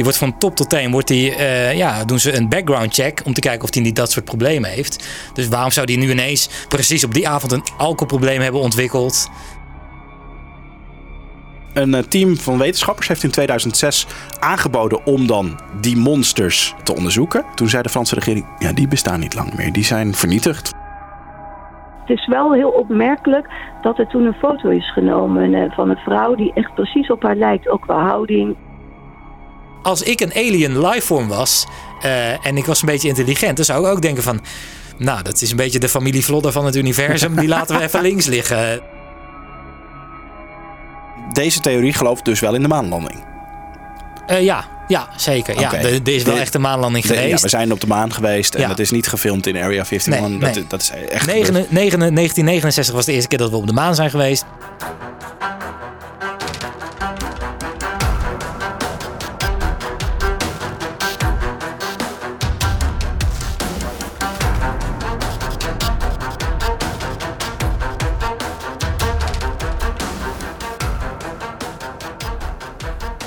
Die wordt van top tot teen, wordt die, eh, ja, doen ze een background check om te kijken of hij niet dat soort problemen heeft. Dus waarom zou die nu ineens precies op die avond een alcoholprobleem hebben ontwikkeld? Een eh, team van wetenschappers heeft in 2006 aangeboden om dan die monsters te onderzoeken. Toen zei de Franse regering, ja, die bestaan niet lang meer. Die zijn vernietigd. Het is wel heel opmerkelijk dat er toen een foto is genomen eh, van een vrouw die echt precies op haar lijkt, ook qua houding. Als ik een alien lifeform was eh, en ik was een beetje intelligent, dan zou ik ook denken van... Nou, dat is een beetje de familie Vlodder van het universum. Die laten we even links liggen. Deze theorie gelooft dus wel in de maanlanding. Uh, ja, ja, zeker. Ja, er, is wel De- echt een maanlanding De- geweest. ja, we zijn op de maan geweest en Ja. het is niet gefilmd in Area 51. Nee, dat, nee. dat is echt Negen- gebeurd. negen- 1969 was de eerste keer dat we op de maan zijn geweest.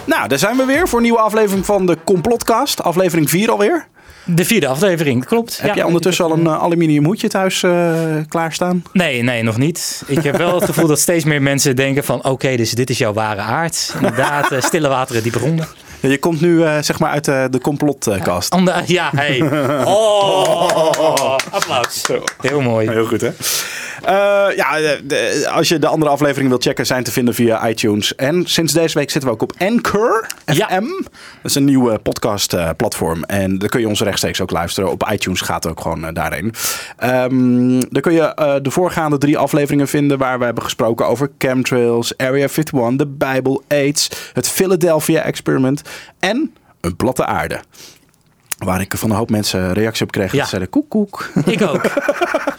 Nou, daar zijn we weer voor een nieuwe aflevering van de Complotcast. Aflevering 4 alweer. De vierde aflevering, klopt. Heb Ja. jij ondertussen al een eh, aluminium hoedje thuis eh, klaarstaan? Nee, nee, nog niet. Ik heb wel het gevoel dat steeds meer mensen denken van... oké, dus dit is jouw ware aard. Inderdaad, eh, stille wateren, diepe gronden. Ja, Je komt nu eh, zeg maar uit eh, de Complotcast. Ander, ja, hey. Oh, applaus. Heel mooi. Heel goed, hè? Eh, ja, de- de- als je de andere afleveringen wilt checken, zijn te vinden via iTunes. En sinds deze week zitten we ook op Anchor FM. Ja. Dat is een nieuwe podcast-platform. en daar kun je ons rechtstreeks ook luisteren. Op iTunes gaat ook gewoon eh, daarheen. Ehm daar kun je eh, de voorgaande drie afleveringen vinden... waar we hebben gesproken over chemtrails, Area 51, de Bijbel, AIDS... het Philadelphia Experiment en een platte aarde. Waar ik van een hoop mensen reactie op kreeg. Ja. Dat zeiden koek koek. Ik ook.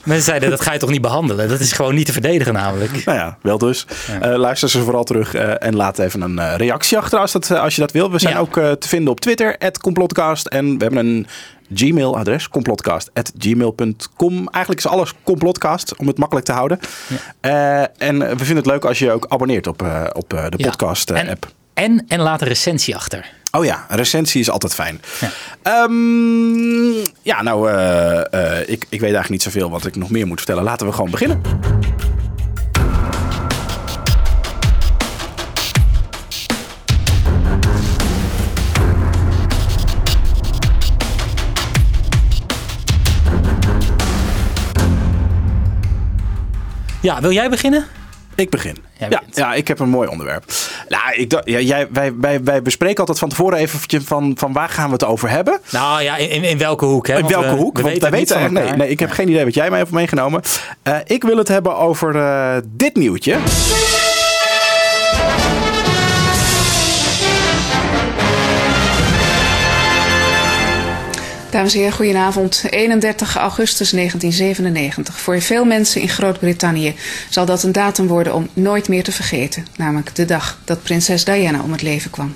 Mensen zeiden, dat ga je toch niet behandelen? Dat is gewoon niet te verdedigen namelijk. Nou ja, wel dus. Eh, luister ze vooral terug eh, en laat even een eh, reactie achter als, dat, als je dat wil. We zijn Ja. ook te vinden op Twitter, complotcast. En we hebben een Gmail-adres, complotcast.gmail.com. Eigenlijk is alles complotcast, om het makkelijk te houden. En we vinden het leuk als je ook abonneert op, op de podcast-app. En, en laat een recensie achter. Oh ja, een recensie is altijd fijn. Ja, ja nou, eh, eh, ik, ik weet eigenlijk niet zoveel wat ik nog meer moet vertellen. Laten we gewoon beginnen. Ja, wil jij beginnen? Ik begin. Ja, ik heb een mooi onderwerp. Nou, ik dacht, ja, jij, wij, wij, wij bespreken altijd van tevoren even van, van waar gaan we het over hebben. Nou ja, in, in welke hoek? Hè? In welke we- hoek? We Want weten wij weten van nee, nee, ik heb geen idee wat jij mij heeft meegenomen. Eh, ik wil het hebben over eh, dit nieuwtje. Dames en heren, goedenavond. 31 augustus 1997. Voor veel mensen in Groot-Brittannië zal dat een datum worden om nooit meer te vergeten. Namelijk de dag dat prinses Diana om het leven kwam.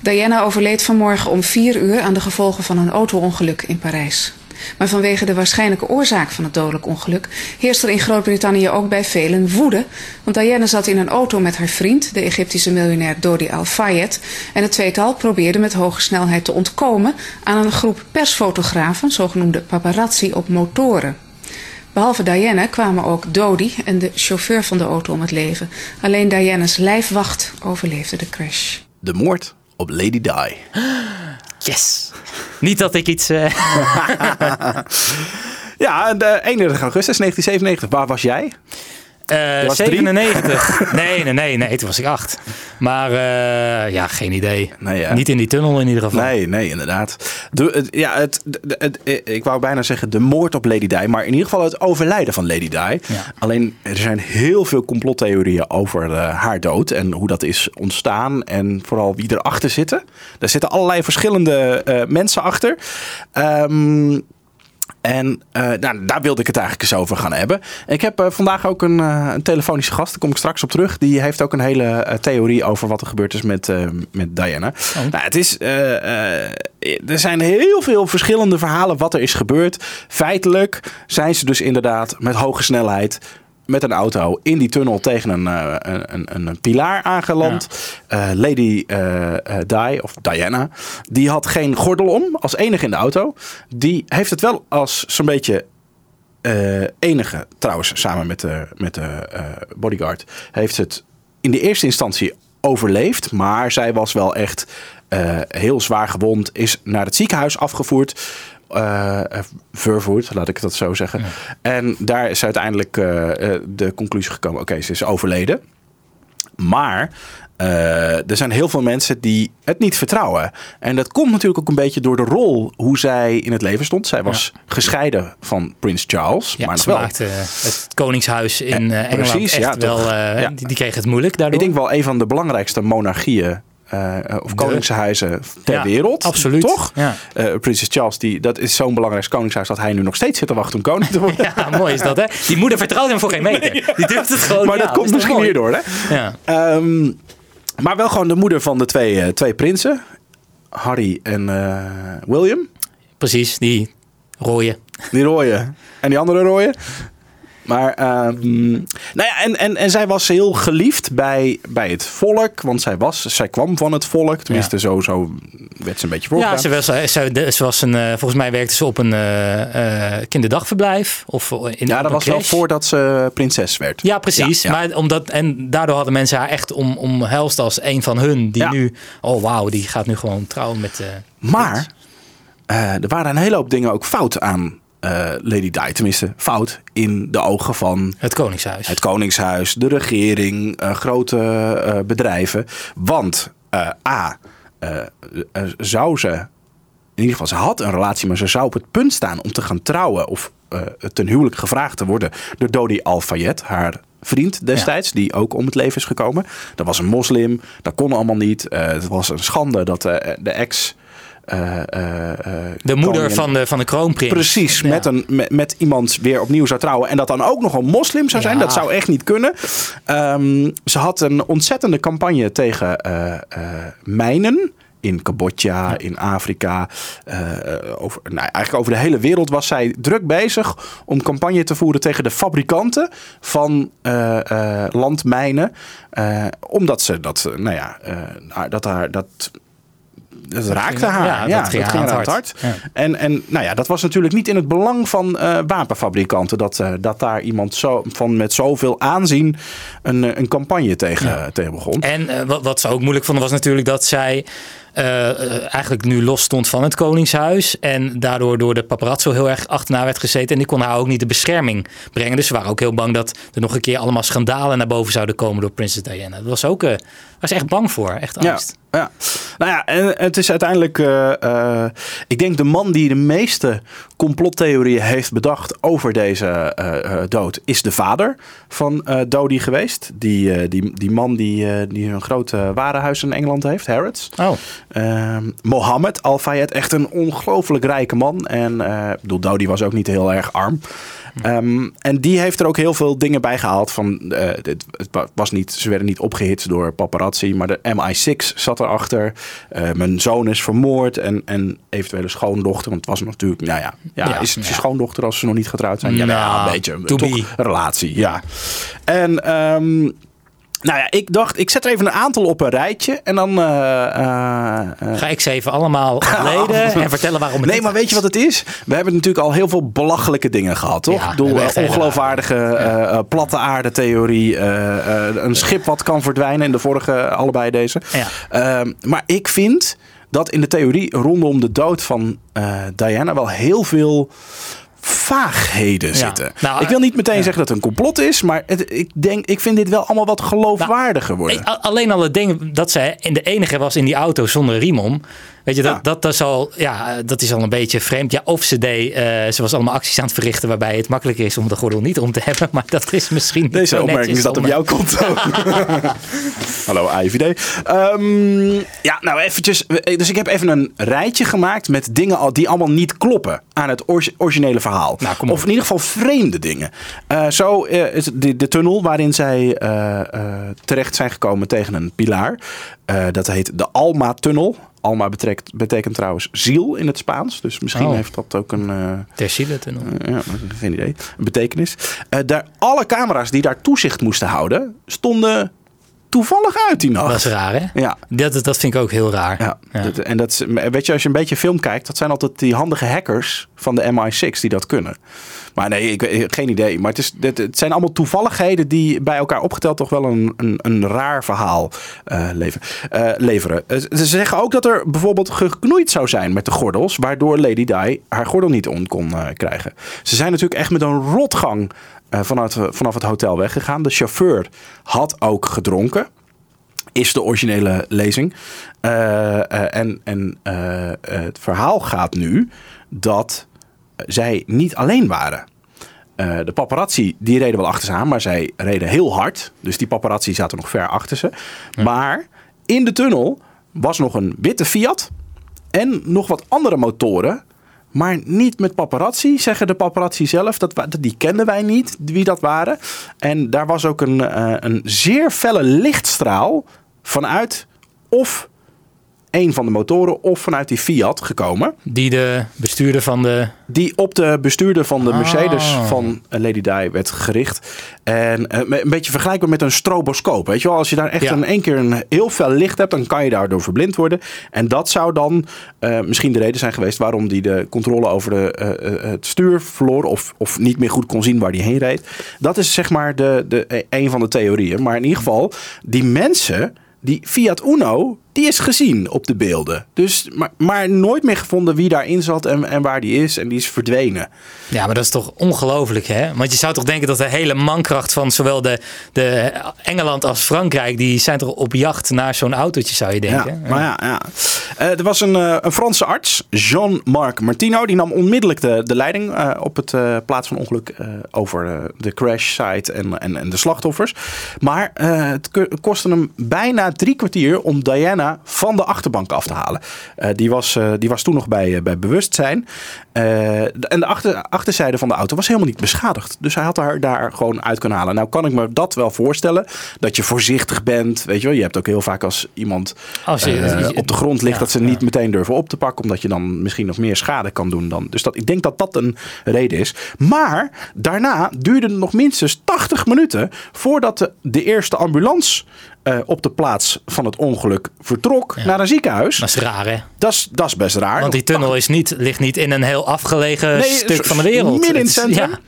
Diana overleed vanmorgen om 4 uur aan de gevolgen van een auto-ongeluk in Parijs. Maar vanwege de waarschijnlijke oorzaak van het dodelijk ongeluk heerst er in Groot-Brittannië ook bij velen woede. Want Diana zat in een auto met haar vriend, de Egyptische miljonair Dodi Al-Fayed. En het tweetal probeerde met hoge snelheid te ontkomen aan een groep persfotografen, zogenoemde paparazzi op motoren. Behalve Diana kwamen ook Dodi en de chauffeur van de auto om het leven. Alleen Diana's lijfwacht overleefde de crash. De moord op Lady Di. Yes. Niet dat ik iets... eh, Ja, de 31 augustus 1997. Waar was jij? Eh, was drie? 97. Nee, nee, nee, nee. Toen was ik acht. Maar eh, ja, geen idee. Nee, ja. Niet in die tunnel in ieder geval. Nee, nee, inderdaad. De, het, ja, het, het, ik wou bijna zeggen de moord op Lady Di, maar in ieder geval het overlijden van Lady Di. Alleen er zijn heel veel complottheorieën over eh, haar dood en hoe dat is ontstaan en vooral wie erachter zitten. Er zitten allerlei verschillende eh, mensen achter. Ehm, en eh, nou, daar wilde ik het eigenlijk eens over gaan hebben. Ik heb eh, vandaag ook een, eh, een telefonische gast, daar kom ik straks op terug. Die heeft ook een hele theorie over wat er gebeurd is met, met Diana. Nou, het is, er zijn heel veel verschillende verhalen wat er is gebeurd. Feitelijk zijn ze dus inderdaad met hoge snelheid met een auto in die tunnel tegen een, uh, een, een, een, pilaar aangeland. Ja. Uh, Lady uh, Di, of Diana, die had geen gordel om als enige in de auto. Die heeft het wel als zo'n beetje enige, trouwens samen met de, met de bodyguard, heeft het in de eerste instantie overleefd. Maar zij was wel echt heel zwaar gewond, is naar het ziekenhuis afgevoerd uh, vervoerd, laat ik dat zo zeggen. En daar is uiteindelijk uh, de conclusie gekomen: oké, ze is overleden. Maar uh, er zijn heel veel mensen die het niet vertrouwen. En dat komt natuurlijk ook een beetje door de rol hoe zij in het leven stond. Zij was ja. gescheiden van Prins Charles. Ja, maar wel. maakte het koningshuis in uh, Engeland precies, echt ja, wel... Uh, die, die kreeg het moeilijk daardoor. Ik denk wel een van de belangrijkste monarchieën of koningshuizen ter ja, wereld. Absoluut. Toch? Ja. Uh, Prinses Charles, die, dat is zo'n belangrijk koningshuis dat hij nu nog steeds zit te wachten om koning te worden. Ja, mooi is dat, hè? Die moeder vertrouwt hem voor geen meter. Nee. Die durft het gewoon Maar dat komt misschien hierdoor, hè? Ja. Um, maar wel gewoon de moeder van de twee, twee prinsen. Harry en William. Precies, die rooie. Die rooie. En die andere rooie. Maar, um, nou ja, en, en, en zij was heel geliefd bij, bij het volk. Want zij, was, zij kwam van het volk. Tenminste, ja. zo, zo werd ze een beetje voorgedaan. Ja, ze was, ze, ze was een, uh, volgens mij werkte ze op een uh, uh, kinderdagverblijf. Of in, ja, dat was crash. wel voordat ze prinses werd. Ja, precies. Ja, ja. Maar omdat, en daardoor hadden mensen haar echt om, omhelst als een van hun. Die nu, oh wauw, die gaat nu gewoon trouwen met... maar er waren een hele hoop dingen ook fout aan uh, Lady Di, tenminste fout in de ogen van het Koningshuis, het Koningshuis, de regering, uh, grote uh, bedrijven. Want A, zou ze, in ieder geval, ze had een relatie, maar ze zou op het punt staan om te gaan trouwen of ten huwelijk gevraagd te worden door Dodi Al-Fayed, haar vriend destijds, ja. die ook om het leven is gekomen. Dat was een moslim, dat kon allemaal niet. het was een schande dat de ex. Uh, uh, de moeder van de, van de kroonprins. Precies, ja. met, een, met, met, iemand weer opnieuw zou trouwen. En dat dan ook nog een moslim zou zijn. Ja. Dat zou echt niet kunnen. Um, ze had een ontzettende campagne tegen mijnen. In Cambodja, ja. in Afrika, over, nou, eigenlijk over de hele wereld was zij druk bezig om campagne te voeren tegen de fabrikanten van landmijnen. omdat ze dat, nou ja, dat haar, dat dat raakte haar. Ja, ja dat ging, dat ging haar aan het hart. Ja. En, en nou ja, dat was natuurlijk niet in het belang van uh, wapenfabrikanten. Dat, uh, dat daar iemand zo, van met zoveel aanzien een, een campagne tegen, tegen begon. En uh, wat, wat ze ook moeilijk vonden was natuurlijk dat zij uh, eigenlijk nu los stond van het Koningshuis. En daardoor door de paparazzo heel erg achterna werd gezeten. En die kon haar ook niet de bescherming brengen. Dus ze waren ook heel bang dat er nog een keer allemaal schandalen naar boven zouden komen door prinses Diana. Dat was ook, uh, was echt bang voor, echt angst. Ja, ja. nou ja, en het is uiteindelijk, uh, ik denk de man die de meeste complottheorieën heeft bedacht over deze dood, is de vader van Dodi geweest. Die, die, die man die, die een groot warenhuis in Engeland heeft, Harrods. Oh. Uh, Mohammed Al-Fayed, echt een ongelooflijk rijke man. En uh, ik bedoel, Dodi was ook niet heel erg arm. Um, en die heeft er ook heel veel dingen bij gehaald. Van, uh, het, het was niet, ze werden niet opgehitst door paparazzi, maar de MI6 zat erachter. Uh, mijn zoon is vermoord en, en eventuele schoondochter. Want het was natuurlijk, nou ja, ja, ja is het ja. schoondochter als ze nog niet getrouwd zijn? Ja, nou, een beetje. Een relatie, ja. En um, nou ja, ik dacht, ik zet er even een aantal op een rijtje. En dan. Uh, uh, Ga ik ze even allemaal ontleden en vertellen waarom het Nee, maar weet je wat het is? We hebben natuurlijk al heel veel belachelijke dingen gehad, toch? Ja, ongeloofwaardige platte aarde theorie. een schip wat kan verdwijnen. In de vorige, allebei deze. Ja. maar ik vind dat in de theorie rondom de dood van Diana wel heel veel vaagheden Ja. zitten. Nou, ik wil niet meteen ja. zeggen dat het een complot is, maar het, ik denk, ik vind dit wel allemaal wat geloofwaardiger worden. Ik- a- alleen al het ding dat zij in de enige was in die auto zonder riem om. Weet je, dat, Ja. dat, dat, is al, ja, dat is al een beetje vreemd. Ja, of ze deed, eh, ze was allemaal acties aan het verrichten waarbij het makkelijker is om de gordel niet om te hebben. Maar dat is misschien niet Deze opmerking netjes staat op om, jouw konto. Hallo AIVD. Ehm, ja, nou eventjes. Dus ik heb even een rijtje gemaakt met dingen al- die allemaal niet kloppen aan het originele verhaal. Nou, kom op. of in ieder geval vreemde dingen. Eh, zo eh, is de, de tunnel waarin zij eh, eh, terecht zijn gekomen tegen een pilaar. Eh, dat heet de Alma-tunnel. Alma betekent, betekent trouwens ziel in het Spaans. Dus misschien Oh. heeft dat ook een... eh, Ter ziele tunnel. ja, geen idee. Een betekenis. Eh, daar, alle camera's die daar toezicht moesten houden, stonden toevallig uit die nacht. Dat is raar, hè? Ja, Dat, dat vind ik ook heel raar. ja. Ja. Dat- en dat, weet je, als je een beetje film kijkt, dat zijn altijd die handige hackers van de MI6 die dat kunnen. Maar nee, ik geen idee. Maar het, is, het, het zijn allemaal toevalligheden die bij elkaar opgeteld toch wel een, een, een raar verhaal eh, leven, eh, leveren. Eh, Ze zeggen ook dat er bijvoorbeeld geknoeid zou zijn met de gordels, waardoor Lady Di haar gordel niet om kon krijgen. Ze zijn natuurlijk echt met een rotgang vanuit, vanaf het hotel weggegaan. De chauffeur had ook gedronken is de originele lezing. En en het verhaal gaat nu dat zij niet alleen waren. Eh, de paparazzi die reden wel achter ze aan, maar zij reden heel hard. Dus die paparazzi zaten nog ver achter ze. Maar in de tunnel was nog een witte Fiat en nog wat andere motoren. Maar niet met paparazzi, zeggen de paparazzi zelf. Dat, die kenden wij niet, wie dat waren. En daar was ook een, eh, een zeer felle lichtstraal vanuit of een van de motoren of vanuit die Fiat gekomen. Die de bestuurder van de... Die op de bestuurder van de Ah. Mercedes van eh, Lady Di werd gericht. En eh, een beetje vergelijkbaar met een stroboscoop. Weet je wel, als je daar echt Ja. in één keer een heel fel licht hebt, dan kan je daardoor verblind worden. En dat zou dan eh, misschien de reden zijn geweest waarom die de controle over de, het stuur verloor. Of, of niet meer goed kon zien waar die heen reed. Dat is zeg maar de, de, een van de theorieën. Maar in ieder geval, die mensen, die Fiat Uno, die is gezien op de beelden. Dus, maar, maar nooit meer gevonden wie daarin zat en, en waar die is. En die is verdwenen. Ja, maar dat is toch ongelooflijk, hè? Want je zou toch denken dat de hele mankracht van zowel de, de Engeland als Frankrijk... die zijn toch op jacht naar zo'n autootje, zou je denken? Ja, maar ja, ja. Eh, er was een, eh, een Franse arts, Jean-Marc Martino. Die nam onmiddellijk de, de leiding eh, op het plaats van ongeluk over de crash site en, en, en de slachtoffers. Maar het ko- kostte hem bijna drie kwartier om Diana van de achterbank af te halen. Eh, die, was, eh, die was toen nog bij, eh, bij bewustzijn. De- en de achter, achterzijde van de auto was helemaal niet beschadigd. Dus hij had haar daar gewoon uit kunnen halen. Nou kan ik me dat wel voorstellen. Dat je voorzichtig bent. Weet je wel, je hebt ook heel vaak als iemand Als je- op de grond ligt Ja, dat ze niet meteen durven op te pakken. Omdat je dan misschien nog meer schade kan doen dan. Dus dat, ik denk dat dat een reden is. Maar daarna duurde het nog minstens 80 minuten voordat de, de eerste ambulance eh, op de plaats van het ongeluk vertrok naar een ziekenhuis. Dat is raar, hè? Dat is, dat is best raar. Want die tunnel is niet, ligt niet in een heel afgelegen Nee, stuk van de wereld. midden in het centrum. Ja.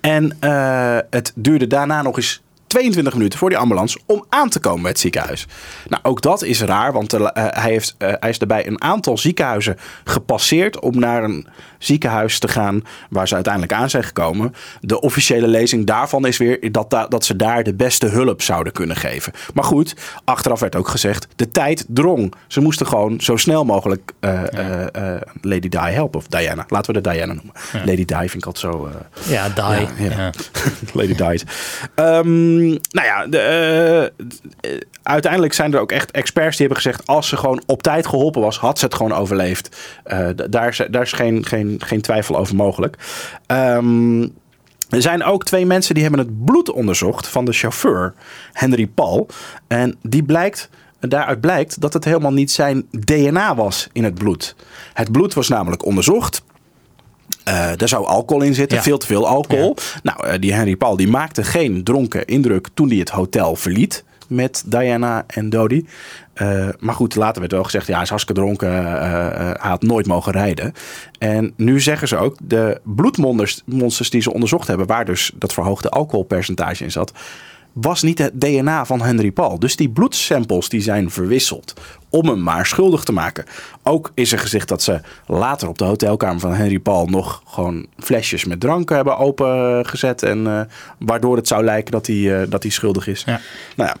En eh, het duurde daarna nog eens 22 minuten voor die ambulance om aan te komen bij het ziekenhuis. Nou, ook dat is raar, want eh, hij, heeft, hij is daarbij een aantal ziekenhuizen gepasseerd om naar een ziekenhuis te gaan waar ze uiteindelijk aan zijn gekomen. De officiële lezing daarvan is weer dat, da- dat ze daar de beste hulp zouden kunnen geven. Maar goed, achteraf werd ook gezegd, de tijd drong. Ze moesten gewoon zo snel mogelijk eh, eh, eh, Lady Di helpen. Of Diana, laten we de Diana noemen. Lady Di vind ik altijd zo... Ja, die. Ja. Lady Died. Ehm, nou ja, de, uiteindelijk zijn er ook echt experts die hebben gezegd... als ze gewoon op tijd geholpen was, had ze het gewoon overleefd. Daar is, daar is geen, geen, geen twijfel over mogelijk. Ehm, er zijn ook twee mensen die hebben het bloed onderzocht van de chauffeur, Henry Paul. En die blijkt, daaruit blijkt dat het helemaal niet zijn DNA was in het bloed. Het bloed was namelijk onderzocht. Eh, daar zou alcohol in zitten, Ja. veel te veel alcohol. Nou, eh, die Henry Paul die maakte geen dronken indruk toen hij het hotel verliet met Diana en Dodie. Eh, maar goed, later werd wel gezegd, ja, hij is hartstikke dronken, eh, eh, hij had nooit mogen rijden. En nu zeggen ze ook, de bloedmonsters monsters die ze onderzocht hebben, waar dus dat verhoogde alcoholpercentage in zat, was niet het DNA van Henry Paul. Dus die bloedsamples die zijn verwisseld om hem maar schuldig te maken. Ook is er gezegd dat ze later op de hotelkamer van Henry Paul nog gewoon flesjes met drank hebben opengezet. En waardoor het zou lijken dat hij, dat hij schuldig is. Ja. Nou ja,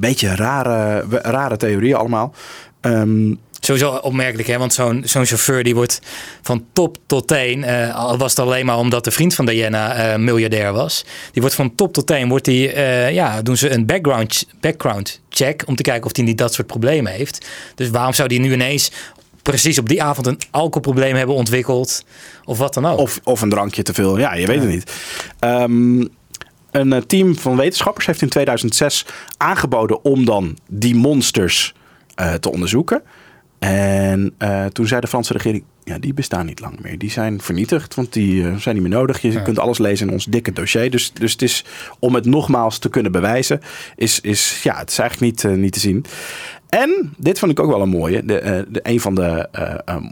beetje rare, rare theorieën allemaal. Ehm, Sowieso opmerkelijk, hè? want zo'n zo'n chauffeur die wordt van top tot teen, eh, al was het alleen maar omdat de vriend van Diana eh, miljardair was, die wordt van top tot teen, wordt die, eh, ja, doen ze een background, background check om te kijken of hij niet dat soort problemen heeft. Dus waarom zou die nu ineens precies op die avond een alcoholprobleem hebben ontwikkeld of wat dan ook? Of, of een drankje te veel. Ja, je weet het niet. Ehm, een eh, team van wetenschappers heeft in 2006 aangeboden om dan die monsters eh, te onderzoeken. En uh, toen zei de Franse regering, ja, die bestaan niet lang meer. Die zijn vernietigd, want die uh, zijn niet meer nodig. Je ja. kunt alles lezen in ons dikke dossier. Dus, dus het is, om het nogmaals te kunnen bewijzen, is, is, ja, het is eigenlijk niet, niet te zien. En, dit vond ik ook wel een mooie, de, de, een van de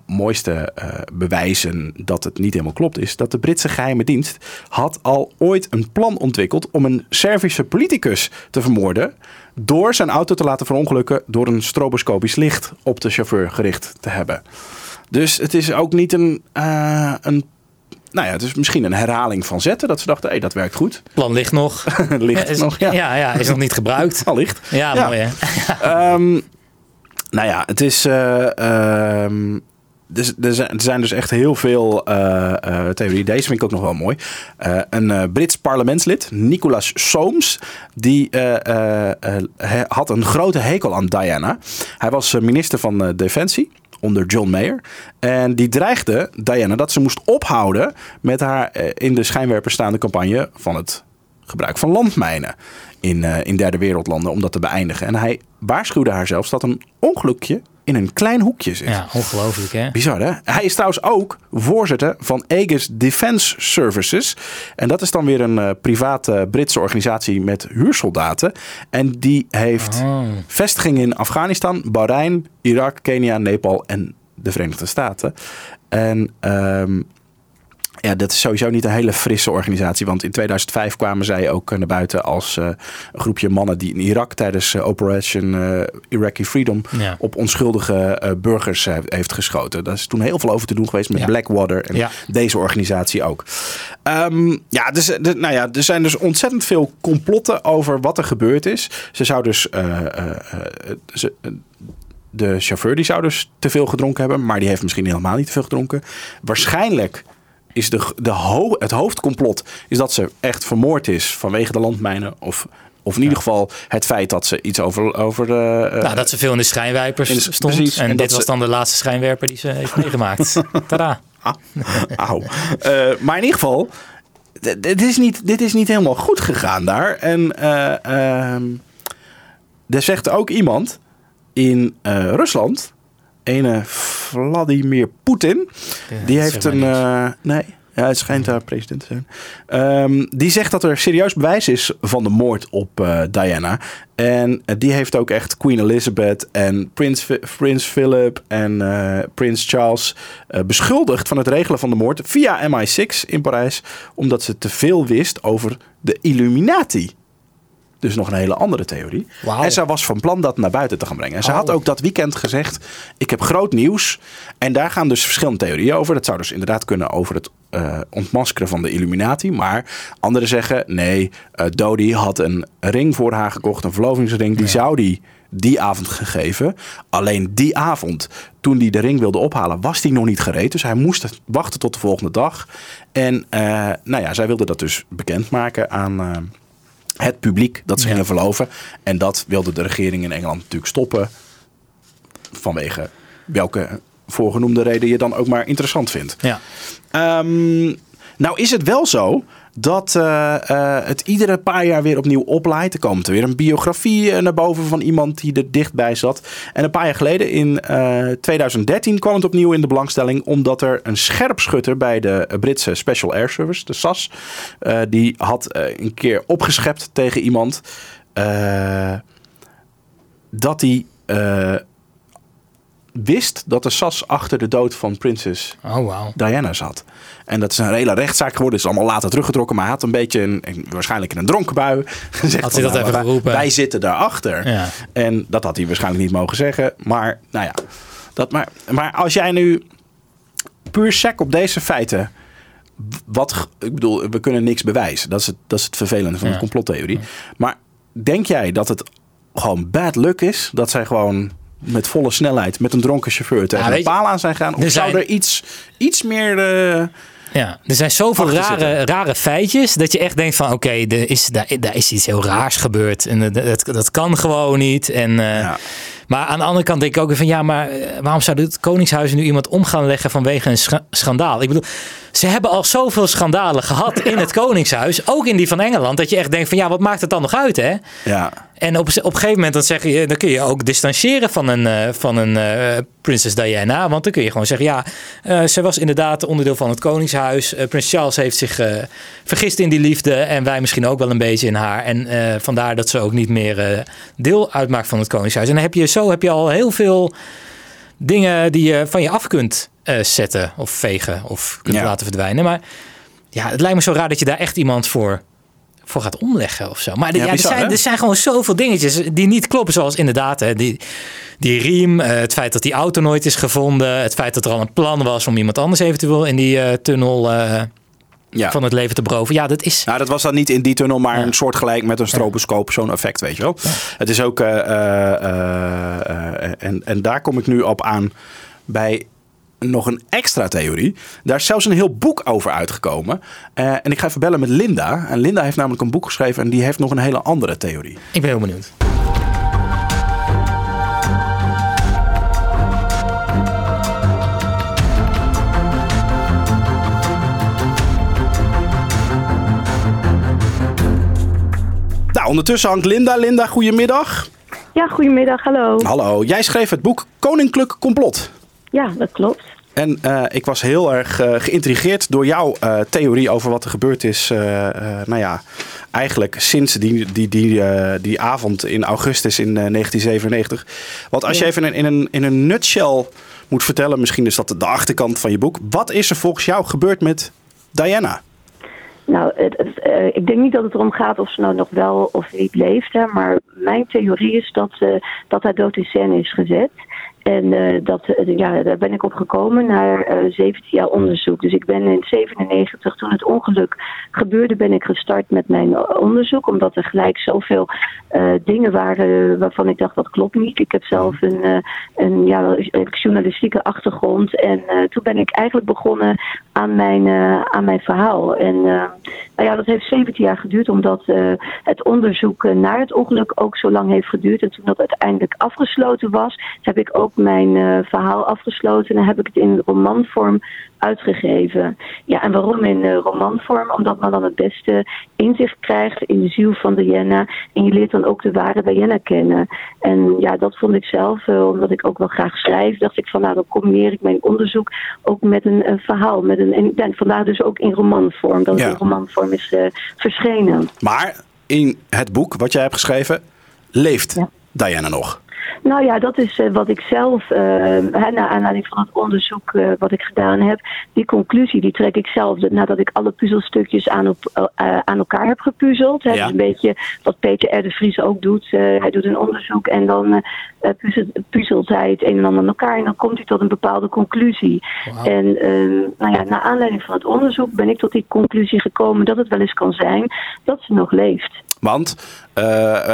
mooiste bewijzen dat het niet helemaal klopt, is dat de Britse geheime dienst had al ooit een plan ontwikkeld om een Servische politicus te vermoorden door zijn auto te laten verongelukken door een stroboscopisch licht op de chauffeur gericht te hebben. Dus het is ook niet een, uh, een nou ja, het is misschien een herhaling van zetten. Dat ze dachten, hé, hey, dat werkt goed. Plan ligt nog. ligt is, nog, ja. ja. Ja, is nog niet gebruikt. Al ligt. Ja, ja. mooi hè. um, nou ja, het is... Uh, um, dus, er zijn dus echt heel veel uh, uh, theorieën. Deze vind ik ook nog wel mooi. Uh, een Brits parlementslid, Nicolas Soames, die had een grote hekel aan Diana. Hij was minister van Defensie onder John Mayer. En die dreigde Diana dat ze moest ophouden met haar in de schijnwerper staande campagne van het gebruik van landmijnen in, uh, in derde wereldlanden om dat te beëindigen. En hij waarschuwde haar zelfs dat een ongelukje in een klein hoekje zit. Ja, ongelooflijk hè? Bizar hè? Hij is trouwens ook voorzitter van Aegis Defence Services. En dat is dan weer een uh, private Britse organisatie met huursoldaten. En die heeft oh. vestigingen in Afghanistan, Bahrein, Irak, Kenia, Nepal en de Verenigde Staten. En um, ja, dat is sowieso niet een hele frisse organisatie. Want in 2005 kwamen zij ook naar buiten als uh, een groepje mannen die in Irak tijdens uh, Operation uh, Iraqi Freedom ja. op onschuldige burgers heeft geschoten. Daar is toen heel veel over te doen geweest met Ja. Blackwater en Ja. deze organisatie ook. Ehm, ja, dus, de, nou ja, er zijn dus ontzettend veel complotten over wat er gebeurd is. Ze zou dus. eh, eh, eh, ze, de chauffeur die zou dus te veel gedronken hebben, maar die heeft misschien helemaal niet te veel gedronken. Waarschijnlijk is de, de ho het hoofdcomplot is dat ze echt vermoord is vanwege de landmijnen. Of, of in ieder geval het feit dat ze iets over, over de. eh, Nou, dat ze veel in de schijnwijpers in de- stond. precies. En, En dit was ze- dan de laatste schijnwerper die ze heeft meegemaakt. Tada. Ah, Auw. Eh, maar in ieder geval, dit is, niet, dit is niet helemaal goed gegaan daar. En ehm, er zegt ook iemand in Rusland, ene Vladimir Poetin, die heeft een. eh, nee. Ja, hij schijnt daar president te zijn. Ehm, die zegt dat er serieus bewijs is van de moord op eh, Diana. En eh, die heeft ook echt Queen Elizabeth en Prins, Prins Philip en eh, Prins Charles beschuldigd van het regelen van de moord via MI6 in Parijs. Omdat ze te veel wist over de Illuminati. Dus nog een hele andere theorie. En zij was van plan dat naar buiten te gaan brengen. En ze Oh. had ook dat weekend gezegd: Ik heb groot nieuws. En daar gaan dus verschillende theorieën over. Dat zou dus inderdaad kunnen over het eh, ontmaskeren van de Illuminati. Maar anderen zeggen: nee, eh Dodie had een ring voor haar gekocht, een verlovingsring. Die zou die die avond gegeven. Alleen die avond, toen hij de ring wilde ophalen, was die nog niet gereed. Dus hij moest wachten tot de volgende dag. En eh, nou ja, zij wilde dat dus bekendmaken aan. Het publiek dat ze Ja. gingen verloven. En dat wilde de regering in Engeland natuurlijk stoppen. Vanwege welke voorgenoemde reden je dan ook maar interessant vindt. Ja. Ehm, nou is het wel zo dat eh, eh, het iedere paar jaar weer opnieuw oplaait. Er komt er weer een biografie eh, naar boven van iemand die er dichtbij zat. En een paar jaar geleden, in eh, 2013, kwam het opnieuw in de belangstelling. Omdat er een scherpschutter bij de Britse Special Air Service, de SAS, die had een keer opgeschept tegen iemand. dat hij wist dat de SAS achter de dood van prinses Oh, wauw. Diana zat. En dat is een hele rechtszaak geworden. Is allemaal later teruggetrokken. Maar hij had een beetje, een, een- waarschijnlijk in een dronken bui, gezegd Had hij dat nou, even wij- geroepen? Wij zitten daarachter. Ja. En dat had hij waarschijnlijk niet mogen zeggen. Maar, nou ja. Dat maar, maar als jij nu puur sec op deze feiten... Wat, ik bedoel, we kunnen niks bewijzen. Dat is het, dat is het vervelende van Ja. de complottheorie. Maar denk jij dat het gewoon bad luck is? Dat zij gewoon met volle snelheid met een dronken chauffeur tegen Ja, een paal aan zijn gaan? Of er zou zijn- er iets, iets meer... eh, Ja, er zijn zoveel rare, rare feitjes dat je echt denkt van oké, er is, daar, daar is iets heel raars gebeurd. En dat, dat, dat kan gewoon niet. En, eh, Ja. Maar aan de andere kant denk ik ook weer van ja, maar eh, waarom zou het Koningshuis nu iemand om gaan leggen vanwege een scha- schandaal? Ik bedoel, ze hebben al zoveel schandalen gehad in het Koningshuis, ook in die van Engeland, dat je echt denkt van ja, wat maakt het dan nog uit hè? Ja, En op, op een gegeven moment dan, zeg je, dan kun je ook distancieren van een, uh, van een uh, prinses Diana. Want dan kun je gewoon zeggen, ja, uh, ze was inderdaad onderdeel van het koningshuis. Prins Charles heeft zich vergist in die liefde en wij misschien ook wel een beetje in haar. En vandaar dat ze ook niet meer deel uitmaakt van het koningshuis. En dan heb je, zo heb je al heel veel dingen die je van je af kunt zetten of vegen of kunt ja. laten verdwijnen. Maar ja, het lijkt me zo raar dat je daar echt iemand voor voor gaat omleggen of zo. Maar ja, er, zijn, er zijn gewoon zoveel dingetjes die niet kloppen. Zoals inderdaad hè, die, die riem, uh, het feit dat die auto nooit is gevonden. Het feit dat er al een plan was om iemand anders eventueel in die uh, tunnel... Ja. van het leven te beroven. Ja, dat is. Nou, dat was dan niet in die tunnel, maar een soort gelijk met een stroboscoop, zo'n effect, weet je wel. Het is ook. en, en daar kom ik nu op aan bij nog een extra theorie. Daar is zelfs een heel boek over uitgekomen. Uh, en ik ga even bellen met Linda. En Linda heeft namelijk een boek geschreven en die heeft nog een hele andere theorie. Ik ben heel benieuwd. Ondertussen hangt Linda. Linda, goedemiddag. Ja, goedemiddag. Hallo. Hallo. Jij schreef het boek Koninklijk Complot. Ja, dat klopt. En uh, ik was heel erg uh, geïntrigeerd door jouw uh, theorie over wat er gebeurd is. nou ja, eigenlijk sinds die, die, die, die avond in augustus in 1997. Want als je even in, in, een, in een nutshell moet vertellen, misschien is dat de achterkant van je boek. Wat is er volgens jou gebeurd met Diana? Nou, het, uh, ik denk niet dat het erom gaat of ze nou nog wel of niet leefde. Maar mijn theorie is dat, uh, dat haar dood in scène is gezet. En uh, dat, uh, ja, daar ben ik op gekomen na uh, 17 jaar onderzoek. Dus ik ben in 97, toen het ongeluk gebeurde, ben ik gestart met mijn onderzoek. Omdat er gelijk zoveel dingen waren waarvan ik dacht dat klopt niet. Ik heb zelf een, een ja, journalistieke achtergrond. En toen ben ik eigenlijk begonnen aan mijn, aan mijn verhaal. En nou ja, dat heeft 17 jaar geduurd, omdat het onderzoek naar het ongeluk ook zo lang heeft geduurd. En toen dat uiteindelijk afgesloten was, heb ik ook mijn uh, verhaal afgesloten en heb ik het in romanvorm uitgegeven. Ja, en waarom in uh, romanvorm? Omdat men dan het beste inzicht krijgt in de ziel van Diana. En je leert dan ook de ware Diana kennen. En ja, dat vond ik zelf, uh, omdat ik ook wel graag schrijf, dacht ik van nou, dan combineer ik mijn onderzoek ook met een, verhaal. Met een, en vandaar dus ook in romanvorm, dat ja. het in romanvorm is verschenen. Maar in het boek wat jij hebt geschreven, leeft ja. Diana nog? Nou ja, dat is uh, wat ik zelf, uh, naar aanleiding van het onderzoek uh, wat ik gedaan heb, die conclusie die trek ik zelf nadat ik alle puzzelstukjes aan, op, aan elkaar heb gepuzzeld. Ja. Dat is een beetje wat Peter R. de Vries ook doet. hij doet een onderzoek en dan puzzelt, puzzelt, hij het een en ander aan elkaar en dan komt hij tot een bepaalde conclusie. Wow. En ehm, nou ja, naar aanleiding van het onderzoek ben ik tot die conclusie gekomen dat het wel eens kan zijn dat ze nog leeft. Want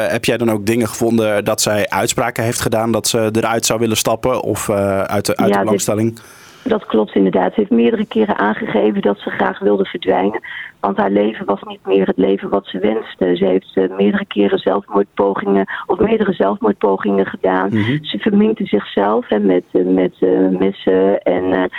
heb jij dan ook dingen gevonden dat zij uitspraken heeft gedaan dat ze eruit zou willen stappen of uh, uit de, uit ja, de belangstelling? Dit, dat klopt inderdaad. Ze heeft meerdere keren aangegeven dat ze graag wilde verdwijnen. Want haar leven was niet meer het leven wat ze wenste. Ze heeft uh, meerdere keren zelfmoordpogingen of meerdere zelfmoordpogingen gedaan. Mm -hmm. Ze verminkte zichzelf hè, met, met messen en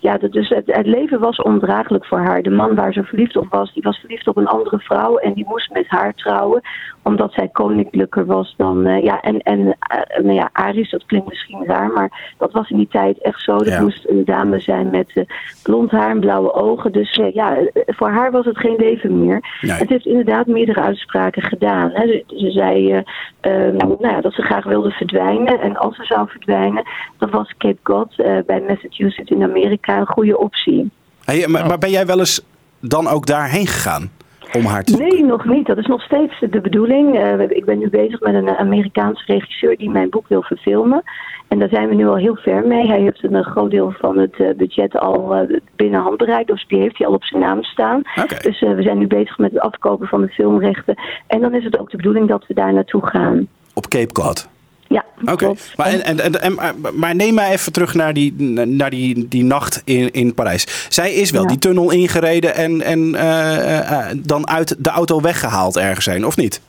ja, dus het, het, leven was ondraaglijk voor haar. De man waar ze verliefd op was, die was verliefd op een andere vrouw en die moest met haar trouwen, omdat zij koninklijker was dan. Uh, ja, en, en uh, nou ja, Aris, dat klinkt misschien raar, maar dat was in die tijd echt zo. Dat ja. moest een dame zijn met uh, blond haar en blauwe ogen. Dus ja, voor haar was het geen leven meer. Nee. Het heeft inderdaad meerdere uitspraken gedaan. Hè. Ze, ze zei nou ja, dat ze graag wilde verdwijnen en als ze zou verdwijnen, dan was Cape Cod bij Massachusetts in Amerika een goede optie. Hey, maar, maar ben jij wel eens dan ook daarheen gegaan? Om haar te nee, nog niet. Dat is nog steeds de bedoeling. Uh, ik ben nu bezig met een Amerikaanse regisseur die mijn boek wil verfilmen. En daar zijn we nu al heel ver mee. Hij heeft een groot deel van het uh, budget al uh, binnen handbereik. Dus die heeft hij al op zijn naam staan. Okay. Dus we zijn nu bezig met het afkopen van de filmrechten. En dan is het ook de bedoeling dat we daar naartoe gaan. Op Cape Cod? Ja, Oké. Okay. Maar, en, en, en, maar neem mij even terug naar die, naar die, die nacht in, in Parijs. Zij is wel ja. die tunnel ingereden en, en uh, uh, dan uit de auto weggehaald ergens zijn, of niet?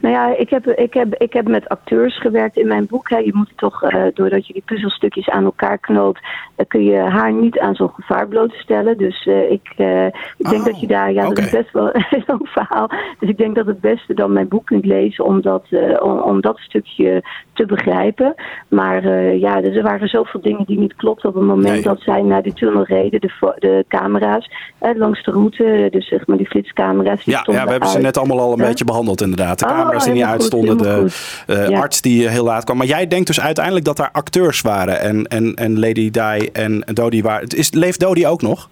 Nou ja, ik heb, ik heb, ik heb met acteurs gewerkt in mijn boek. Hè. Je moet toch, uh, doordat je die puzzelstukjes aan elkaar knoopt, uh, kun je haar niet aan zo'n gevaar blootstellen. Dus uh, ik, ik denk Oh, dat je daar, ja, dat is best wel een lang verhaal. Dus ik denk dat het beste dan mijn boek kunt lezen om dat, om, om dat stukje te begrijpen. Maar ja, dus er waren zoveel dingen die niet klopten op het moment Nee. dat zij naar die tunnel reden. De, de camera's langs de route, dus zeg maar die flitscamera's. Die Ja, ja, we hebben ze net allemaal al een beetje behandeld inderdaad. De Oh, camera's die niet uitstonden, de eh, arts die heel laat kwam. Maar jij denkt dus uiteindelijk dat daar acteurs waren en, en, en Lady Di en Dodie waren. Is, leeft Dodie ook nog?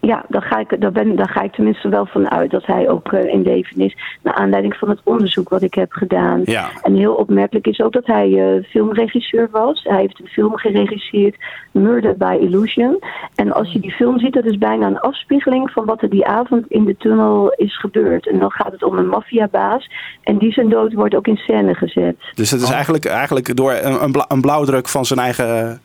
Ja, daar ga, ik, daar, ben, daar ga ik tenminste wel van uit dat hij ook eh, in leven is. Naar aanleiding van het onderzoek wat ik heb gedaan. Ja. En heel opmerkelijk is ook dat hij eh, filmregisseur was. Hij heeft een film geregisseerd, Murder by Illusion. En als je die film ziet, dat is bijna een afspiegeling van wat er die avond in de tunnel is gebeurd. En dan gaat het om een maffiabaas. En die zijn dood wordt ook in scène gezet. Dus het is eigenlijk, eigenlijk door een, een, bla- een blauwdruk van zijn eigen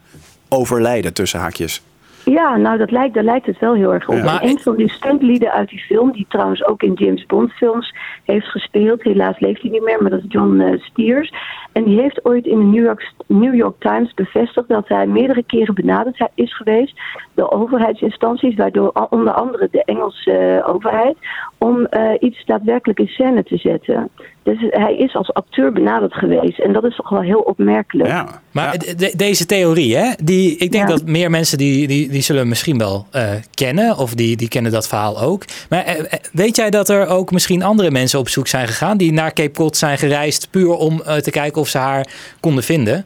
overlijden tussen haakjes. Ja, nou dat lijkt, daar lijkt het wel heel erg op. Ja. En een van die stuntlieden uit die film, die trouwens ook in James Bond films heeft gespeeld. Helaas leeft hij niet meer, maar dat is John eh, Stiers. En die heeft ooit in de New York, New York Times bevestigd dat hij meerdere keren benaderd hij- is geweest door overheidsinstanties, waardoor onder andere de Engelse eh, overheid, om eh, iets daadwerkelijk in scène te zetten. Dus hij is als acteur benaderd geweest. En dat is toch wel heel opmerkelijk. Ja. Maar Ja. de- de- deze theorie, hè, die, ik denk Ja. dat meer mensen die, die, die zullen misschien wel eh, kennen. Of die, die kennen dat verhaal ook. Maar eh, eh, weet jij dat er ook misschien andere mensen op zoek zijn gegaan... die naar Cape Cod zijn gereisd puur om eh, te kijken of ze haar konden vinden?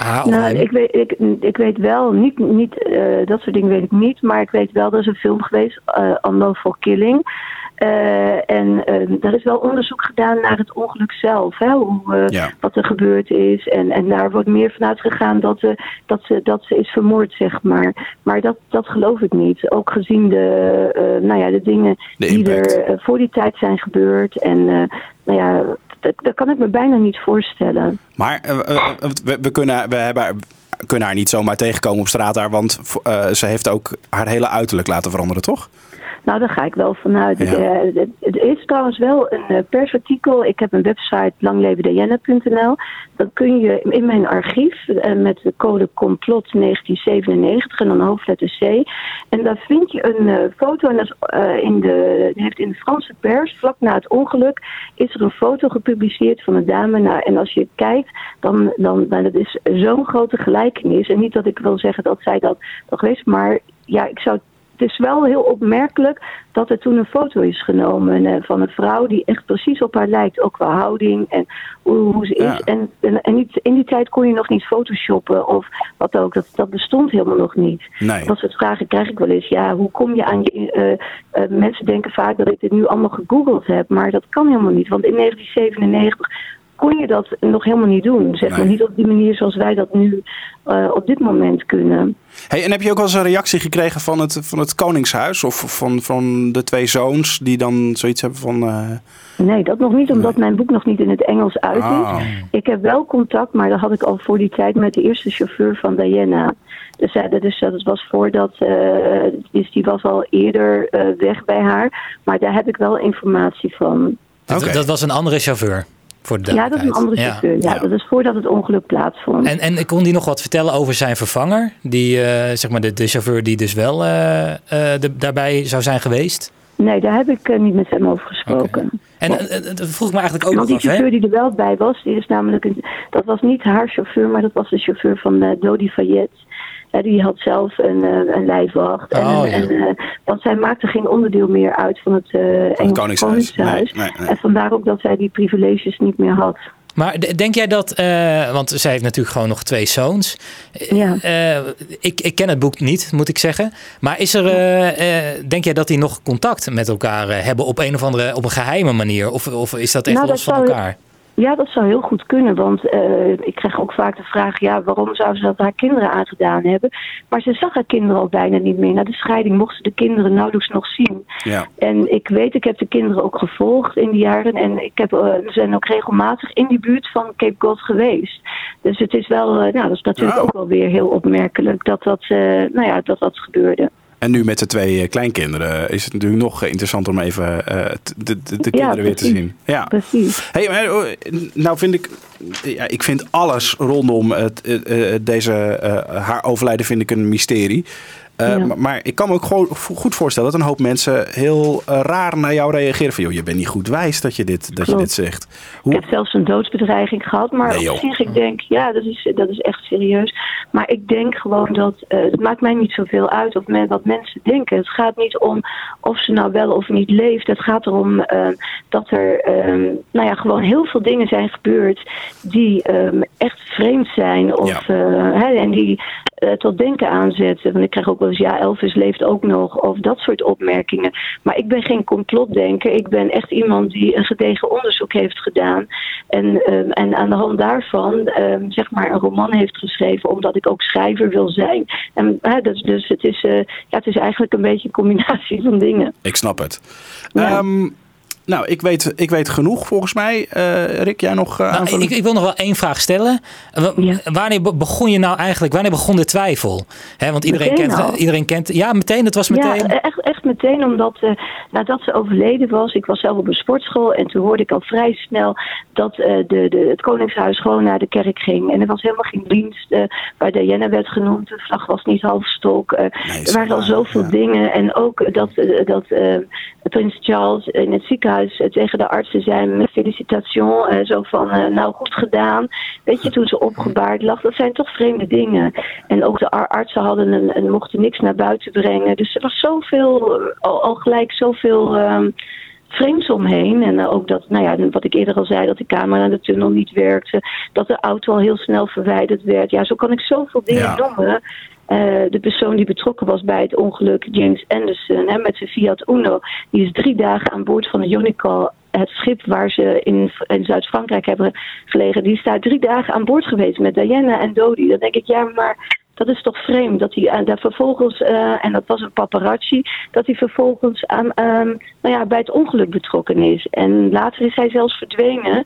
Of Nou, ik weet, ik, ik weet wel, niet, niet, eh, dat soort dingen weet ik niet, maar ik weet wel, er is een film geweest, uh, Unlawful Killing. Eh, en eh, er is wel onderzoek gedaan naar het ongeluk zelf, hè, hoe, eh, Ja. wat er gebeurd is. En, en daar wordt meer vanuit gegaan dat, dat, ze, dat ze is vermoord, zeg maar. Maar dat, dat geloof ik niet. Ook gezien de, nou ja, de dingen De die er voor die tijd zijn gebeurd. En nou ja, dat, dat kan ik me bijna niet voorstellen. Maar we, we, kunnen, we hebben, kunnen haar niet zomaar tegenkomen op straat daar, want ze heeft ook haar hele uiterlijk laten veranderen, toch? Nou, daar ga ik wel vanuit. Ja. Eh, het, is trouwens wel een eh, persartikel. Ik heb een website langlevendejenne.nl. Dan kun je in mijn archief eh, met de code complot 1997 en dan hoofdletter C. En daar vind je een foto en dat is, in de, heeft in de Franse pers, vlak na het ongeluk, is er een foto gepubliceerd van een dame. Nou, en als je kijkt, dan, dan nou, dat is zo'n grote gelijkenis. En niet dat ik wil zeggen dat zij dat nog geweest, maar ja, ik zou is wel heel opmerkelijk dat er toen een foto is genomen eh, van een vrouw die echt precies op haar lijkt. Ook qua houding en hoe, hoe ze is. Ja. En, en, en niet, in die tijd kon je nog niet photoshoppen of wat ook. Dat, dat bestond helemaal nog niet. Nee. Dat soort vragen krijg ik wel eens. Ja, hoe kom je aan je... eh, eh, mensen denken vaak dat ik dit nu allemaal gegoogeld heb. Maar dat kan helemaal niet. Want in 1997 kon je dat nog helemaal niet doen. Zeg maar Nee. niet op die manier zoals wij dat nu eh, op dit moment kunnen. Hey, en heb je ook wel eens een reactie gekregen van het, van het Koningshuis of van, van de twee zoons die dan zoiets hebben van. eh, Nee, dat nog niet, omdat mijn boek nog niet in het Engels uit is. Ah. Ik heb wel contact, maar dat had ik al voor die tijd met de eerste chauffeur van Diana. Dus, ja, dat, is, dat was voordat, eh, dus die was al eerder eh, weg bij haar. Maar daar heb ik wel informatie van. dat, Oké. dat was een andere chauffeur. Voor de Ja, dat is een andere chauffeur. Ja, Ja. dat is voordat het ongeluk plaatsvond. En, en kon die nog wat vertellen over zijn vervanger? Die, eh, zeg maar de, de chauffeur die dus wel eh, eh, de- daarbij zou zijn geweest? Nee, daar heb ik niet met hem over gesproken. En dat vroeg me eigenlijk ook Want nog die af. Hè? chauffeur die er wel bij was, die is namelijk een, dat was niet haar chauffeur, maar dat was de chauffeur van eh, Dodi Fayette. Die had zelf een, eh, een lijfwacht. Oh, en, eh, want zij maakte geen onderdeel meer uit van het, eh Engelse Koningshuis. Koningshuis. Nee, nee, nee. En vandaar ook dat zij die privileges niet meer had. Maar denk jij dat, want zij heeft natuurlijk gewoon nog twee zoons. Ja. ik, ik ken het boek niet, moet ik zeggen. Maar is er, eh, denk jij dat die nog contact met elkaar hebben op een of andere, op een geheime manier? Of, of is dat echt Nou, los dat van elkaar? Ja, dat zou heel goed kunnen. Want eh, ik krijg ook vaak de vraag: ja, waarom zou ze dat haar kinderen aangedaan hebben? Maar ze zag haar kinderen al bijna niet meer. Na de scheiding mocht ze de kinderen nauwelijks nog zien. ja. En ik weet, ik heb de kinderen ook gevolgd in die jaren. En ik heb, eh, we zijn ook regelmatig in die buurt van Cape Cod geweest. Dus het is wel, eh, nou, dat is natuurlijk ook wel weer heel opmerkelijk dat dat, eh, nou ja, dat, dat gebeurde. En nu met de twee kleinkinderen is het natuurlijk nog interessanter om even de, de, de, kinderen weer te zien. Ja, precies. Hey, maar, oh, nou vind ik, ja, ik vind alles rondom het, deze, haar overlijden vind ik een mysterie. Uh, maar, ik kan me ook gewoon goed voorstellen dat een hoop mensen heel uh, raar naar jou reageren. Van joh, je bent niet goed wijs dat je dit, dat je dit zegt. Hoe... Ik heb zelfs een doodsbedreiging gehad. Maar nee, op zich, ik denk, ja, dat is, dat is echt serieus. Maar ik denk gewoon dat uh, het maakt mij niet zoveel uit of men, wat mensen denken. Het gaat niet om of ze nou wel of niet leeft. Het gaat erom dat er nou ja, gewoon heel veel dingen zijn gebeurd die echt vreemd zijn. Of, en die tot denken aanzetten. Want ik krijg ook ja, Elvis leeft ook nog. Of dat soort opmerkingen. Maar ik ben geen complotdenker. Ik ben echt iemand die een gedegen onderzoek heeft gedaan. En, ehm, en aan de hand daarvan um, zeg maar een roman heeft geschreven. Omdat ik ook schrijver wil zijn. En, dus, dus het, is, uh, ja, het is eigenlijk een beetje een combinatie van dingen. Ik snap het. Ja. Ehm, nou, ik weet, ik weet genoeg volgens mij. Uh, Rick, jij nog uh, nou, ik, ik, wil nog wel één vraag stellen. Wanneer begon je nou eigenlijk, wanneer begon de twijfel? He, want iedereen kent, iedereen kent... Ja, meteen, het was meteen... Ja, echt, echt meteen, omdat uh, nadat ze overleden was... Ik was zelf op een sportschool en toen hoorde ik al vrij snel... dat de, de, het Koningshuis gewoon naar de kerk ging. En er was helemaal geen dienst waar Diana werd genoemd. De vlag was niet half stok. er waren al zoveel dingen. En ook dat, dat prins Charles in het ziekenhuis tegen de artsen zei: Felicitation, uh, zo van nou goed gedaan. Weet je, toen ze opgebaard lag, dat zijn toch vreemde dingen. En ook de artsen hadden een, een, mochten niks naar buiten brengen. Dus er was zoveel, al, al gelijk zoveel. Um, vreemds omheen. En ook dat, nou ja, wat ik eerder al zei, dat de camera in de tunnel niet werkte. Dat de auto al heel snel verwijderd werd. Ja, zo kan ik zoveel dingen ja. noemen. Uh, de persoon die betrokken was bij het ongeluk, James Anderson, hè, met zijn Fiat Uno, die is drie dagen aan boord van de Unical, het schip waar ze in, Zuid-Frankrijk hebben gelegen. Die is daar drie dagen aan boord geweest met Diana en Dodi. Dan denk ik, ja, maar dat is toch vreemd dat hij uh, daar vervolgens, uh, en dat was een paparazzi, dat hij vervolgens aan, um, nou ja, bij het ongeluk betrokken is. En later is hij zelfs verdwenen.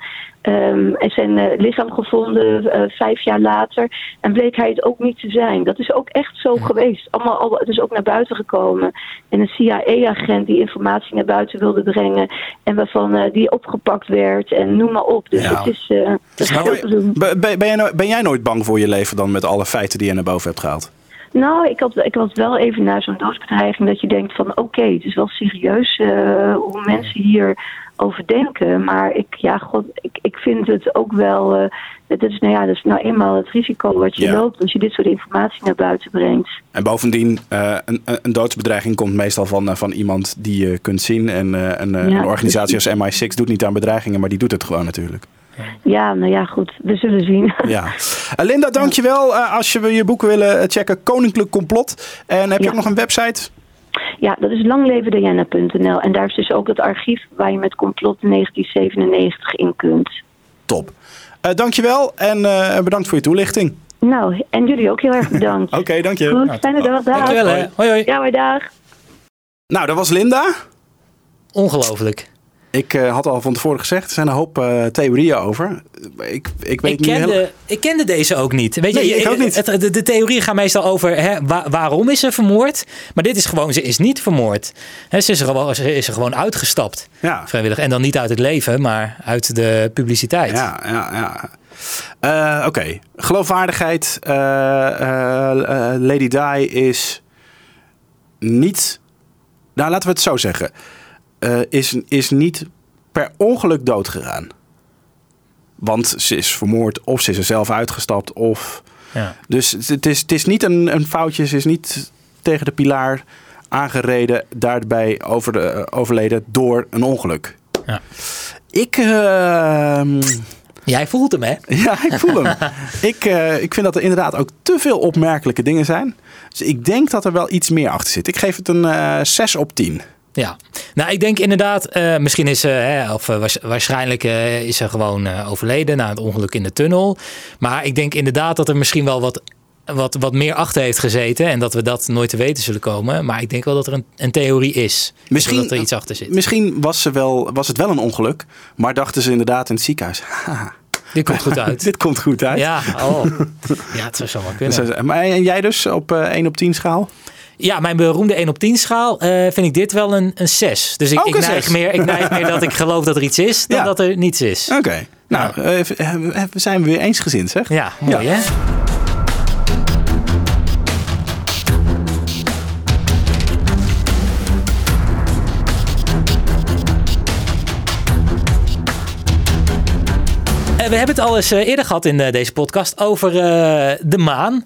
Um, en zijn uh, lichaam gevonden uh, vijf jaar later. En bleek hij het ook niet te zijn. Dat is ook echt zo geweest. Allemaal, al, het is ook naar buiten gekomen. En een CIA-agent die informatie naar buiten wilde brengen. En waarvan uh, die opgepakt werd. En noem maar op. Dus ja. het is. Dus nou, ben, ben, jij nou, ben jij nooit bang voor je leven dan met alle feiten die je naar boven hebt gehaald? Nou, ik, had, ik was wel even naar zo'n doodsbedreiging dat je denkt van oké, het is wel serieus uh, hoe mensen hier over denken. Maar ik, ja, god, ik, ik vind het ook wel. Uh, het is, nou ja, dat is nou eenmaal het risico wat je loopt als je dit soort informatie naar buiten brengt. En bovendien, uh, een, een doodsbedreiging komt meestal van, van iemand die je kunt zien. En een, een organisatie als MI6 doet niet aan bedreigingen, maar die doet het gewoon natuurlijk. Ja, nou ja, goed. We zullen zien. Ja. Linda, dankjewel. Als je je boek willen checken, Koninklijk Complot. En heb je ook nog een website? Ja, dat is langlevendiana.nl. En daar is dus ook het archief waar je met complot 1997 in kunt. Top. Uh, dankjewel en uh, bedankt voor je toelichting. Nou, en jullie ook heel erg bedankt. Oké, okay, dank je. Goed, fijne dag. Dag. Dankjewel. Hè. Hoi, hoi. Ja, hoi, dag. Nou, dat was Linda. Ongelooflijk. Ik uh, had al van tevoren gezegd, er zijn een hoop uh, theorieën over. Ik, ik, weet ik, kende, heel... ik kende deze ook niet. Weet nee, je, ik ook niet. Het, de, de, theorieën gaan meestal over hè, waar, waarom is ze vermoord. Maar dit is gewoon, ze is niet vermoord. Hè, ze, is er gewoon, ze is er gewoon uitgestapt. Ja. Vrijwillig. En dan niet uit het leven, maar uit de publiciteit. Ja, ja, ja. Uh, Oké, okay. geloofwaardigheid. Lady Di is niet... Nou, laten we het zo zeggen uh, is, is niet per ongeluk dood gegaan. Want ze is vermoord of ze is er zelf uitgestapt. Of... Ja. Dus het is, het is niet een, een foutje. Ze is niet tegen de pilaar aangereden. Daarbij over de, uh, overleden door een ongeluk. Ja. Ik... Uh, Jij voelt hem, hè? Ja, ik voel hem. ik, uh, ik vind dat er inderdaad ook te veel opmerkelijke dingen zijn. Dus ik denk dat er wel iets meer achter zit. Ik geef het een uh, 6 op 10. Ja, nou ik denk inderdaad, uh, misschien is ze, uh, of uh, waarschijnlijk is ze gewoon overleden na het ongeluk in de tunnel. Maar ik denk inderdaad dat er misschien wel wat, wat, wat meer achter heeft gezeten en dat we dat nooit te weten zullen komen. Maar ik denk wel dat er een, een theorie is. Misschien, dat er iets achter zit. Misschien was, ze wel, was het wel een ongeluk, maar dachten ze inderdaad in het ziekenhuis. Dit komt goed uit. Dit komt goed uit. Ja, oh. ja het zou zo wel kunnen. Maar en jij dus op 1 op 10 schaal? Ja, mijn beroemde 1 op 10 schaal uh, vind ik dit wel een, een 6. Dus ik, ik, neig meer, ik neig meer dat ik geloof dat er iets is dan Ja. dat er niets is. Oké. Nou, eh, we we zijn weer eensgezind, zeg. Ja, mooi Ja. hè? Eh, We hebben het al eens eh, eerder gehad in eh, deze podcast over eh, de maan.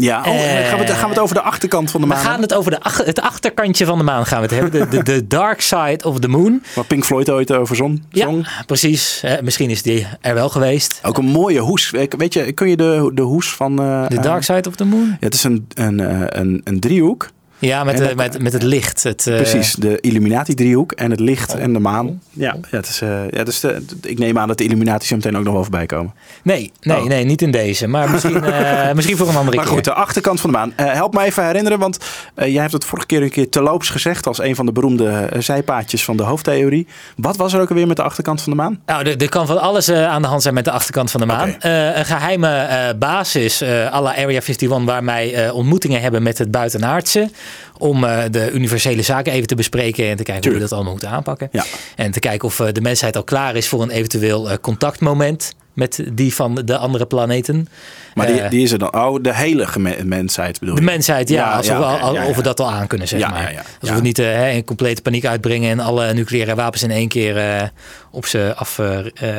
Ja, oh, Eh, gaan, we het, gaan we het over de achterkant van de We maan gaan hebben? het over de ach- het achterkantje van de maan gaan we het hebben. De, de, de dark side of the moon. Waar Pink Floyd ooit over zong. Ja, precies. Eh, misschien is die er wel geweest. Ook een mooie hoes. Weet je, kun je de, de hoes van... eh, De eh, dark side of the moon? Ja, het is een, een, eh, een, een driehoek. Ja, met, met, met het licht. Het, eh, Precies, de Illuminati-driehoek en het licht Oh. en de maan. Ja, ja, het is, eh, ja dus de, ik neem aan dat de Illuminati zo meteen ook nog wel voorbij komen. Nee, nee, Oh. nee, niet in deze. Maar misschien, eh, misschien voor een andere Maar keer. goed, de achterkant van de maan. Eh, help me even herinneren, want eh, jij hebt het vorige keer een keer terloops gezegd als een van de beroemde eh, zijpaadjes van de hoofdtheorie. Wat was er ook alweer met de achterkant van de maan? Nou, er, er kan van alles eh, aan de hand zijn met de achterkant van de maan. Eh, een geheime eh, basis eh à la Area 51 waar wij eh, ontmoetingen hebben met het buitenaardse. Om eh, de universele zaken even te bespreken en te kijken hoe we dat allemaal moeten aanpakken. Ja. En te kijken of eh, de mensheid al klaar is voor een eventueel eh, contactmoment met die van de andere planeten. Maar die, die is er dan. Oh, de hele mensheid bedoel De je? mensheid, ja. Ja, alsof, ja, we, al- ja, dat al aan kunnen, zeg maar. Alsof we niet hè, in complete paniek uitbrengen en alle nucleaire wapens in één keer op ze af.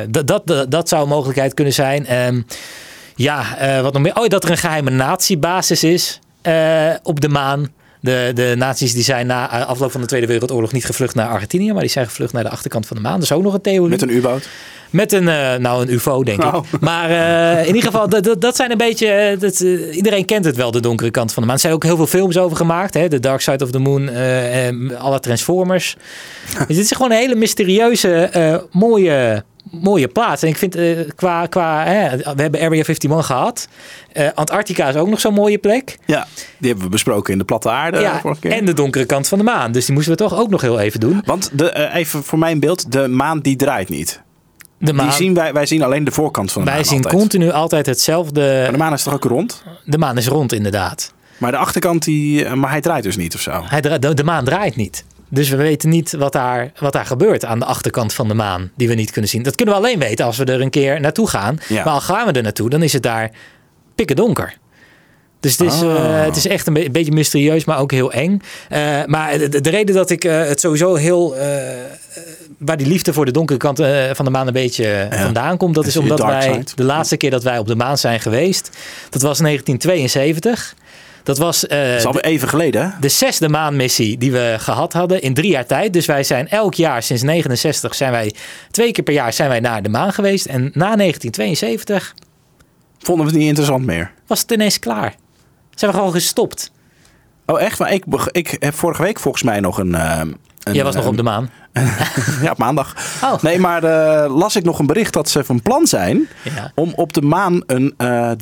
dat, dat, dat zou een mogelijkheid kunnen zijn. Ehm, ja, wat nog meer? Oh, dat er een geheime natiebasis is op de maan. De, de nazi's die zijn na eh, afloop van de Tweede Wereldoorlog niet gevlucht naar Argentinië, maar die zijn gevlucht naar de achterkant van de maan. Dat is ook nog een theorie. Met een U-boot. Met een, eh, nou, een UFO, denk Oh. ik. Maar eh, in ieder geval, dat, dat, zijn een beetje. Dat, iedereen kent het wel, de donkere kant van de maan. Er zijn ook heel veel films over gemaakt. Hè? The Dark Side of the Moon, alle Transformers. dus dit is gewoon een hele mysterieuze, mooie, mooie plaats. En ik vind eh, qua. qua hè, we hebben Area 51 gehad. Eh, Antarctica is ook nog zo'n mooie plek. Ja, die hebben we besproken in de platte aarde ja, keer. en de donkere kant van de maan. Dus die moesten we toch ook nog heel even doen. Want de, eh, even voor mijn beeld, de maan die draait niet. De maan, Die zien wij, wij zien alleen de voorkant van de wij maan zien altijd. continu altijd hetzelfde. Maar de maan is toch ook rond? De maan is rond, inderdaad. Maar de achterkant, die, maar hij draait dus niet of zo. Hij de, de maan draait niet. Dus we weten niet wat daar, wat daar gebeurt aan de achterkant van de maan, die we niet kunnen zien. Dat kunnen we alleen weten als we er een keer naartoe gaan. Ja. Maar al gaan we er naartoe, dan is het daar pikken donker. Dus het is, Ah. eh, het is echt een, be- een beetje mysterieus, maar ook heel eng. Eh, maar de, de- de reden dat ik eh, het sowieso heel. waar die liefde voor de donkere kant van de maan een beetje vandaan komt, dat is Die omdat wij de laatste keer dat wij op de maan zijn geweest, dat was 1972. Dat was eh, Dat is alweer even geleden, hè? de zesde maanmissie die we gehad hadden in drie jaar tijd. Dus wij zijn elk jaar sinds 69 zijn wij twee keer per jaar zijn wij naar de maan geweest. En na 1972 Vonden we het niet interessant meer. was het ineens klaar. Zijn we gewoon gestopt. Oh, echt? Maar ik, ik heb vorige week volgens mij nog een... eh, een Jij was nog eh, op de maan. Ja, op maandag. Oh. Nee, maar las ik nog een bericht dat ze van plan zijn... Ja. om op de maan een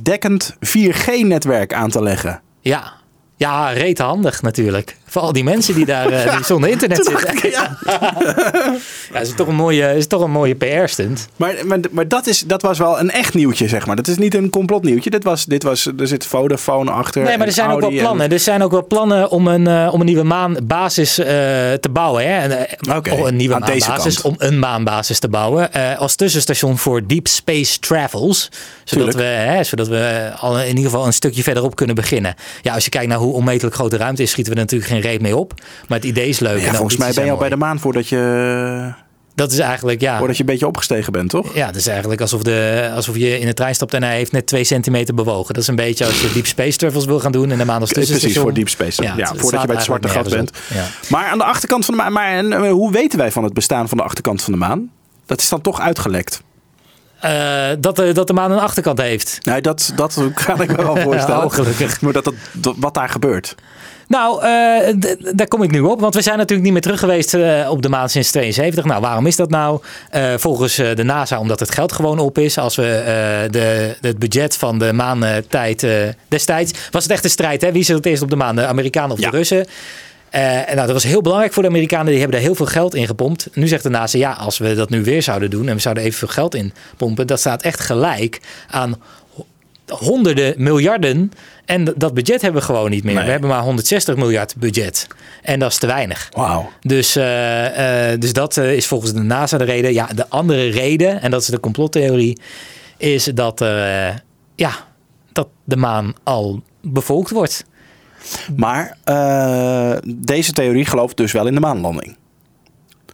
dekkend 4G-netwerk aan te leggen. Ja. Ja, reet handig natuurlijk. Voor al die mensen die daar eh, die zonder internet zitten. Ja, dat is toch een mooie, is toch een mooie PR-stunt. Maar, maar, maar dat, is, dat was wel een echt nieuwtje, zeg maar. Dat is niet een complotnieuwtje. Dit was, dit was, er zit Vodafone achter. Nee, maar er zijn ook wel en- plannen. Er zijn ook wel plannen om een, eh, om een nieuwe maanbasis eh, te bouwen. Hè? En, eh, Oké, oh, een nieuwe maanbasis om een maanbasis te bouwen. als tussenstation voor Deep Space Travels. Zodat we, hè, zodat we al in ieder geval een stukje verderop kunnen beginnen. Ja, als je kijkt naar hoe onmetelijk groot de ruimte is, schieten we natuurlijk geen reet mee op. Maar het idee is leuk. en Ja, volgens mij ben je al bij de maan voordat je. Dat is eigenlijk, ja. voordat je een beetje opgestegen bent, toch? Ja, het is eigenlijk alsof, de, alsof je in de trein stapt en hij heeft net twee centimeter bewogen. Dat is een beetje als je Deep Space Travels wil gaan doen en de maan als Precies, tussenstation. voor Deep Space. Ja, voordat je bij het zwarte gat bent. Ja. Maar aan de achterkant van de maan... Maar en, eh, hoe weten wij van het bestaan van de achterkant van de maan? Dat is dan toch uitgelekt. Eh, dat, de, dat de maan een achterkant heeft. Nee, dat, dat kan ik me wel voorstellen. Oh, gelukkig. Maar dat, dat, dat- wat daar gebeurt. Nou, eh, daar kom ik nu op. Want we zijn natuurlijk niet meer terug geweest eh, op de maan sinds 72. Nou, waarom is dat nou? Eh, volgens eh, de NASA omdat het geld gewoon op is. Als we eh, de, het budget van de maantijd eh, destijds... was het echt een strijd. Hè? Wie zit het eerst op de maan? De Amerikanen of Ja. de Russen? Eh, en nou, dat was heel belangrijk voor de Amerikanen. Die hebben daar heel veel geld in gepompt. Nu zegt de NASA, ja, als we dat nu weer zouden doen... en we zouden evenveel geld in pompen... dat staat echt gelijk aan honderden miljarden. En dat budget hebben we gewoon niet meer. Nee. We hebben maar 160 miljard budget. En dat is te weinig. Wauw. Dus, eh, eh, dus dat is volgens de NASA de reden. Ja, de andere reden, en dat is de complottheorie, is dat, eh, ja, dat de maan al bevolkt wordt. Maar eh, deze theorie gelooft dus wel in de maanlanding.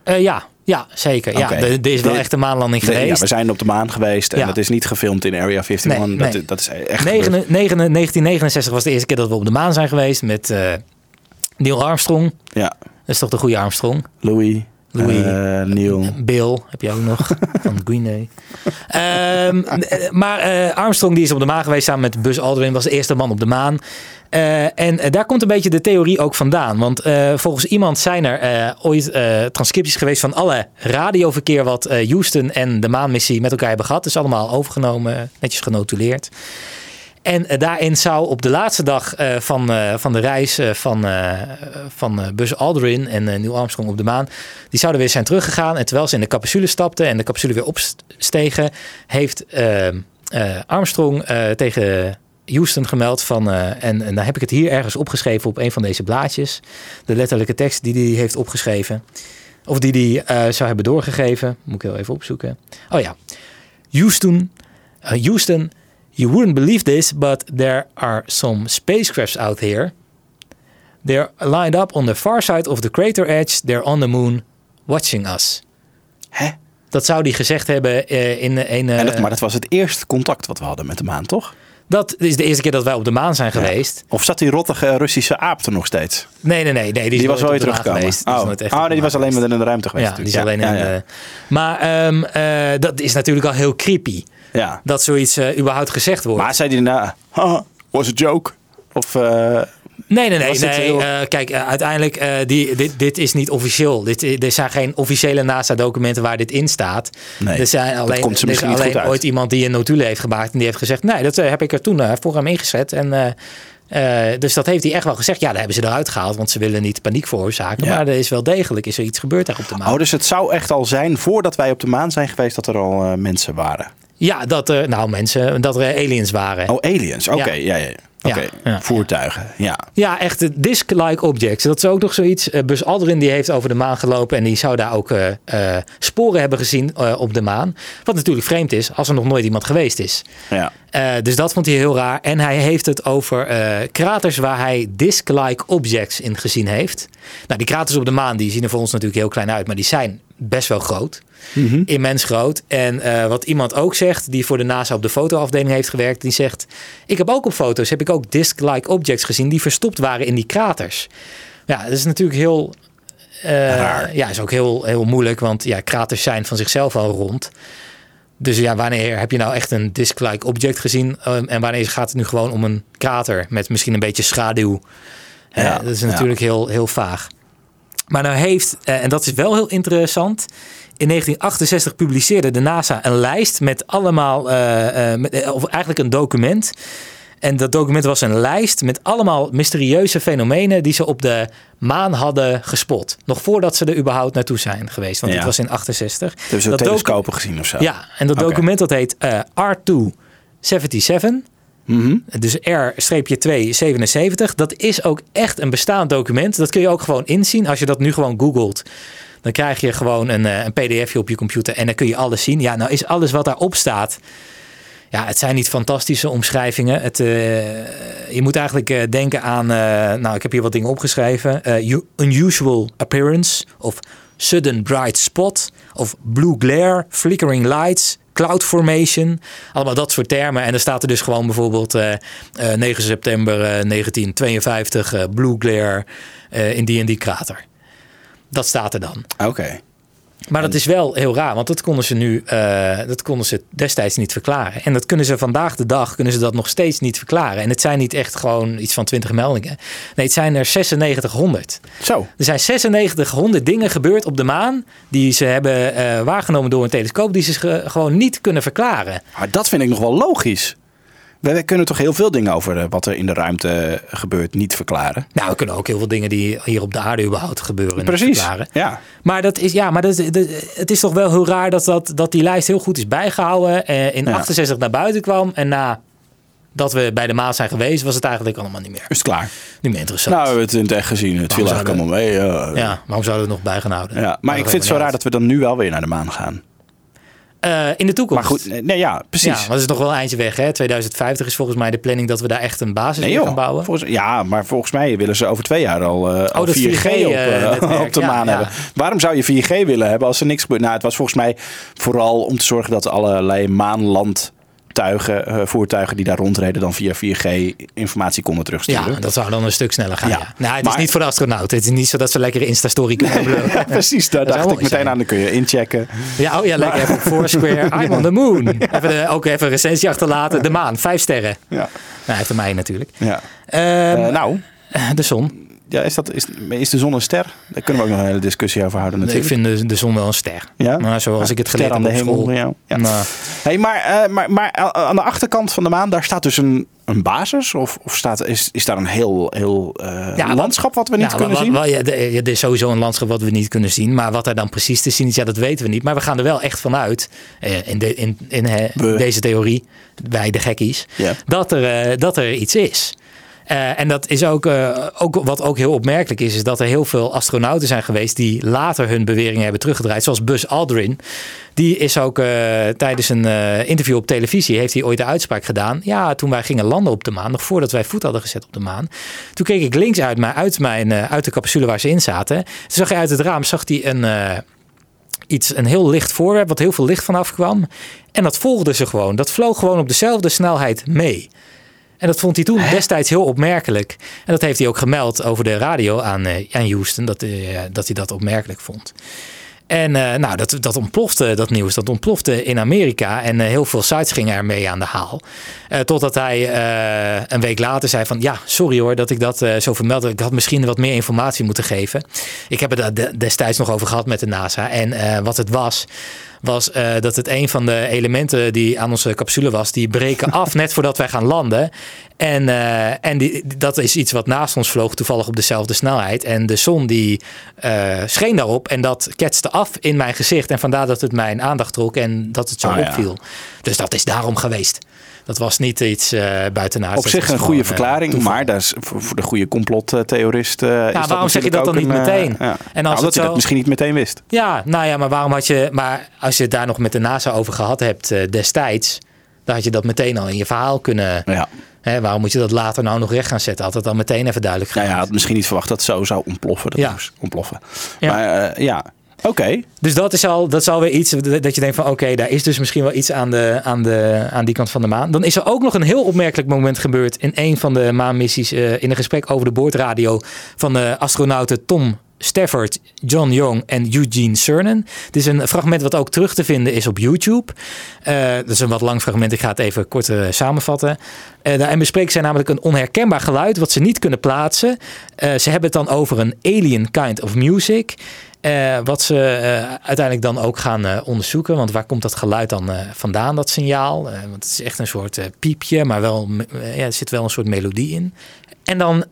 Eh, ja, ja, zeker. Ja, er, is wel echt een maanlanding De- ja, geweest. we zijn op de maan geweest en Ja. het is niet gefilmd in Area 51. Nee, dat, nee. dat is echt Negen- gebeurd. negen- 1969 was de eerste keer dat we op de maan zijn geweest met eh, Neil Armstrong. Ja, Dat is toch de goede Armstrong? Louis, Louis. eh, Neil. Bill heb je ook nog van Green Day. Ehm, eh, maar eh, Armstrong die is op de maan geweest samen met Buzz Aldrin. Was de eerste man op de maan. En daar komt een beetje de theorie ook vandaan. Want volgens iemand zijn er ooit transcripties geweest van alle radioverkeer wat Houston en de maanmissie met elkaar hebben gehad. Dus allemaal overgenomen, netjes genotuleerd. En eh, daarin zou op de laatste dag eh, van, eh, van de reis van, van Buzz Aldrin en Neil Armstrong op de maan, die zouden weer zijn teruggegaan. En terwijl ze in de capsule stapten en de capsule weer opstegen, heeft eh, eh, Armstrong tegen Houston gemeld van, en, en dan heb ik het hier ergens opgeschreven op een van deze blaadjes, de letterlijke tekst die hij heeft opgeschreven. Of die hij zou hebben doorgegeven. Moet ik heel even opzoeken. Oh ja. Houston, Houston, you wouldn't believe this, but there are some spacecrafts out here. They're lined up on the far side of the crater edge. They're on the moon watching us. Hè? Dat zou hij gezegd hebben eh, in een. En dat, maar dat was het eerste contact wat we hadden met de maan, toch? dat is de eerste keer dat wij op de maan zijn geweest. Of zat die rottige Russische aap er nog steeds? Nee, nee, nee. nee die, Die, was weer de teruggekomen. geweest. Die Oh, nooit echt oh nee, de die was alleen maar in de ruimte geweest. Ja, die is alleen in de. Maar ehm, eh, dat is natuurlijk al heel creepy. Ja. Dat zoiets eh, überhaupt gezegd wordt. Maar zei die daarna, was a joke? Of, eh, Nee, nee, nee. Nee. heel- eh, kijk, uiteindelijk, die, dit, dit is niet officieel. Dit, er zijn geen officiële NASA-documenten waar dit in staat. Nee, er zijn alleen, komt ze er is alleen uit. ooit iemand die een notulen heeft gemaakt. En die heeft gezegd, nee, dat heb ik er toen voor hem ingezet. En, dus dat heeft hij echt wel gezegd. Ja, daar hebben ze eruit gehaald, want ze willen niet paniek veroorzaken. Ja. Maar er is wel degelijk is er iets gebeurd daar op de maan. oh, dus het zou echt al zijn, voordat wij op de maan zijn geweest, dat er al mensen waren. Ja, dat er, nou mensen, dat er aliens waren. Oh, aliens. Oké, ja, ja. ja. Voertuigen. Ja. Ja, echt de disc-like objects. Dat is ook nog zoiets. Eh, Buzz Aldrin die heeft over de maan gelopen en die zou daar ook eh, eh, sporen hebben gezien eh, op de maan. Wat natuurlijk vreemd is als er nog nooit iemand geweest is. ja. Eh, dus dat vond hij heel raar. En hij heeft het over eh, kraters waar hij disc-like objects in gezien heeft. Nou, die kraters op de maan die zien er voor ons natuurlijk heel klein uit, maar die zijn best wel groot. Immens groot. En eh, wat iemand ook zegt, die voor de NASA op de fotoafdeling heeft gewerkt, die zegt: Ik heb ook op foto's heb ik ook disc-like objects gezien die verstopt waren in die kraters. Ja, dat is natuurlijk heel. eh, ja, is ook heel, heel moeilijk, want ja, kraters zijn van zichzelf al rond. Dus ja, wanneer heb je nou echt een disc-like object gezien? Um, en wanneer gaat het nu gewoon om een krater met misschien een beetje schaduw? Ja, Ja, dat is ja. natuurlijk heel, heel vaag. Maar nou heeft, eh, en dat is wel heel interessant. In 1968 publiceerde de NASA een lijst met allemaal, eh, eh, met, eh, of eigenlijk een document. En dat document was een lijst met allemaal mysterieuze fenomenen die ze op de maan hadden gespot. Nog voordat ze er überhaupt naartoe zijn geweest. Want Ja. dit was in 68. Hebben ze Dat telescopen gezien of zo? ja, en dat document dat heet eh, R277. Mhm. Dus R-277. Dat is ook echt een bestaand document. Dat kun je ook gewoon inzien. Als je dat nu gewoon googelt. Dan krijg je gewoon een, eh, een pdfje op je computer. En dan kun je alles zien. Ja, nou is alles wat daarop staat. Ja, het zijn niet fantastische omschrijvingen. Het, eh, je moet eigenlijk eh, denken aan... nou, ik heb hier wat dingen opgeschreven. Unusual appearance. Of sudden bright spot. Of blue glare. Flickering lights. Cloud formation. Allemaal dat soort termen. En dan staat er dus gewoon bijvoorbeeld... eh, eh, 9 september eh, 1952. eh, blue glare in die en die krater. Dat staat er dan. Oké. Maar dat is wel heel raar, want dat konden ze nu, eh, dat konden ze destijds niet verklaren. En dat kunnen ze vandaag de dag, kunnen ze dat nog steeds niet verklaren. En het zijn niet echt gewoon iets van 20 meldingen. Nee, het zijn er 9600. Zo. Er zijn 9600 dingen gebeurd op de maan die ze hebben eh, waargenomen door een telescoop, die ze ge- gewoon niet kunnen verklaren. Maar dat vind ik nog wel logisch. Wij, wij kunnen toch heel veel dingen over eh, wat er in de ruimte gebeurt niet verklaren. Nou, we kunnen ook heel veel dingen die hier op de aarde überhaupt gebeuren niet Precies. verklaren. Ja. Maar dat is, ja, maar dat, dat- het is toch wel heel raar dat, dat, dat die lijst heel goed is bijgehouden. Eh, in Ja. 68 naar buiten kwam. En na dat we bij de Maas zijn geweest, was het eigenlijk allemaal niet meer. Is het klaar? Niet meer interessant. Nou, we hebben het in het echt gezien. Het viel eigenlijk allemaal mee. Ja. ja, waarom zouden we het nog bij gaan houden? Ja, maar ik vind het zo raar dat we dan nu wel weer naar de maan gaan. Uh, in de toekomst. Maar goed, nee, ja, precies. Ja, maar dat is nog wel een eindje weg. Hè? 2050 is volgens mij de planning dat we daar echt een basis nee, gaan bouwen. Volgens, ja, maar volgens mij willen ze over twee jaar al, uh, al 4G, 4G, op, op de ja, maan ja. hebben. Waarom zou je 4G willen hebben als er niks gebeurt? Nou, het was volgens mij vooral om te zorgen dat allerlei maanland tuigen, uh, voertuigen die daar rondreden dan via 4G informatie konden terugsturen. Ja, dat zou dan een stuk sneller gaan. Ja. Nou, het is niet voor de astronaut. Het is niet zo dat ze lekker Insta-story kunnen ja, precies, daar dacht ik meteen aan. Dan kun je inchecken. Ja, oh ja, lekker even op Foursquare. I'm on the moon. Even de, ook even een recensie achterlaten. De maan, vijf sterren. Ja. Nou, even mij natuurlijk. Ja. Uh, nou, de zon ja, is, dat, is, is de zon een ster? Daar kunnen we ook nog een hele discussie over houden natuurlijk. ik vind de, de zon wel een ster. Ja? Maar zoals ik het geleerd heb aan de hemel. Ja. ja. Nou. Hey, maar, uh, maar, maar aan de achterkant van de maan, daar staat dus een, een basis? Of, of staat, is, is daar een heel, heel uh, ja, landschap wat we niet kunnen zien? Wel, ja, er is sowieso een landschap wat we niet kunnen zien. Maar wat er dan precies te zien is, ja, dat weten we niet. Maar we gaan er wel echt vanuit, uh, in, de, in, in deze theorie, wij de gekkies, dat, er, dat er iets is. Uh, en dat is ook, uh, ook wat ook heel opmerkelijk is, is dat er heel veel astronauten zijn geweest die later hun beweringen hebben teruggedraaid. Zoals Buzz Aldrin. Die is ook uh, tijdens een interview op televisie, heeft hij ooit de uitspraak gedaan. Ja, toen wij gingen landen op de maan, nog voordat wij voet hadden gezet op de maan. Toen keek ik links uit, mijn, uit, mijn, uit de capsule waar ze in zaten. Toen zag hij uit het raam, zag hij een iets, een heel licht voorwerp, wat heel veel licht vanaf kwam. En dat volgde ze gewoon. Dat vloog gewoon op dezelfde snelheid mee. En dat vond hij toen destijds heel opmerkelijk. En dat heeft hij ook gemeld over de radio aan, aan Houston, dat, uh, dat hij dat opmerkelijk vond. En uh, nou, dat, dat ontplofte, dat nieuws, dat ontplofte in Amerika. En heel veel sites gingen ermee aan de haal. totdat hij een week later zei van... ja, sorry hoor dat ik dat zo vermeldde. Ik had misschien wat meer informatie moeten geven. Ik heb het daar destijds nog over gehad met de NASA. En wat het was was uh, dat het een van de elementen die aan onze capsule was, die breken af net voordat wij gaan landen. En, uh, en die, dat is iets wat naast ons vloog, toevallig op dezelfde snelheid. En de zon die uh, scheen daarop en dat ketste af in mijn gezicht. En vandaar dat het mijn aandacht trok en dat het zo oh, opviel. Ja. Dus dat is daarom geweest. Dat was niet iets uh, buitenaards. Op zich een goede uh, verklaring, maar dat is voor, de goede complottheorist. Uh, is waarom zeg je dat dan niet meteen? Ja. En als nou, dat zo... je dat misschien niet meteen wist. Ja, nou ja, maar waarom had je. Maar als je het daar nog met de NASA over gehad hebt destijds, dan had je dat meteen al in je verhaal kunnen. Ja. Hè, waarom moet je dat later nou nog recht gaan zetten? Had het dan meteen even duidelijk gedaan. Ja, ja, had misschien niet verwacht dat het zo zou ontploffen. Dat ja. ontploffen. Ja. Maar ja, Oké. Dus dat is al, dat is alweer iets dat je denkt van oké, daar is dus misschien wel iets aan, de, aan, de, aan die kant van de maan. Dan is er ook nog een heel opmerkelijk moment gebeurd in een van de maanmissies uh, in een gesprek over de boordradio van de astronauten Tom Stafford, John Young en Eugene Cernan. Het is een fragment wat ook terug te vinden is op YouTube. Uh, dat is een wat lang fragment, ik ga het even kort uh, samenvatten. Uh, daarin bespreken zij namelijk een onherkenbaar geluid wat ze niet kunnen plaatsen. ze hebben het dan over een alien kind of music. Uh, wat ze uh, uiteindelijk dan ook gaan uh, onderzoeken. Want waar komt dat geluid dan vandaan, dat signaal? want het is echt een soort piepje, maar wel, ja, er zit wel een soort melodie in. En dan